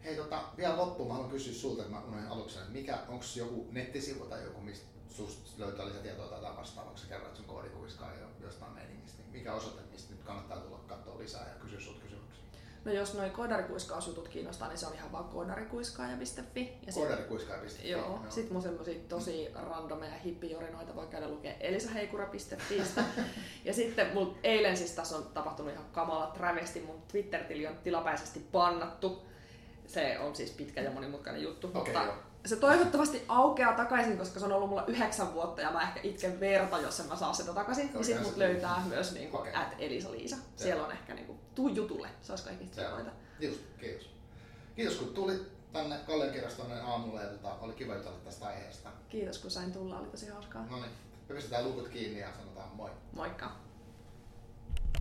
Hei, tota, vielä loppuun mä haluan kysyä sulta, että mä unohdin aluksi, että mikä, onko joku nettisivu tai joku, mistä susta löytää lisätietoa tai jotain vastaavaa, kun sä kerroit sun koodikuiskaa ja jostain meiningistä, niin mikä osoite, mistä nyt kannattaa tulla katsoa lisää ja kysyä sut kysymyksiä? No jos noi koodarikuiskausjutut kiinnostaa, niin se on ihan vaan koodarikuiskaaja.fi. Ja sit- Koodikuiskaa.fi. Joo, sit mun semmosia tosi randomeja hippijorinoita voi käydä lukea elisaheikura.fiistä. ja sitten mul eilen siis tässä on tapahtunut ihan kamala travesti, mun Twitter-tili on tilapäisesti pannattu. Se on siis pitkä ja monimutkainen juttu, Okei, mutta joo. Se toivottavasti aukeaa takaisin, koska se on ollut mulla yhdeksän vuotta ja mä ehkä itken verta, jos en mä saa sitä takaisin. Niin sit mut löytää myös niinku Okei. at Elisa-Liisa. Siellä on ehkä niinku, tuu jutulle, se olisi tietoita. Just, kiitos. Kiitos kun tulit tänne Kallion kirjastoon aamulla ja tota, oli kiva jutella tästä aiheesta. Kiitos kun sain tulla, oli tosi hauskaa. No niin, me pistetään lukut kiinni ja sanotaan moi. Moikka!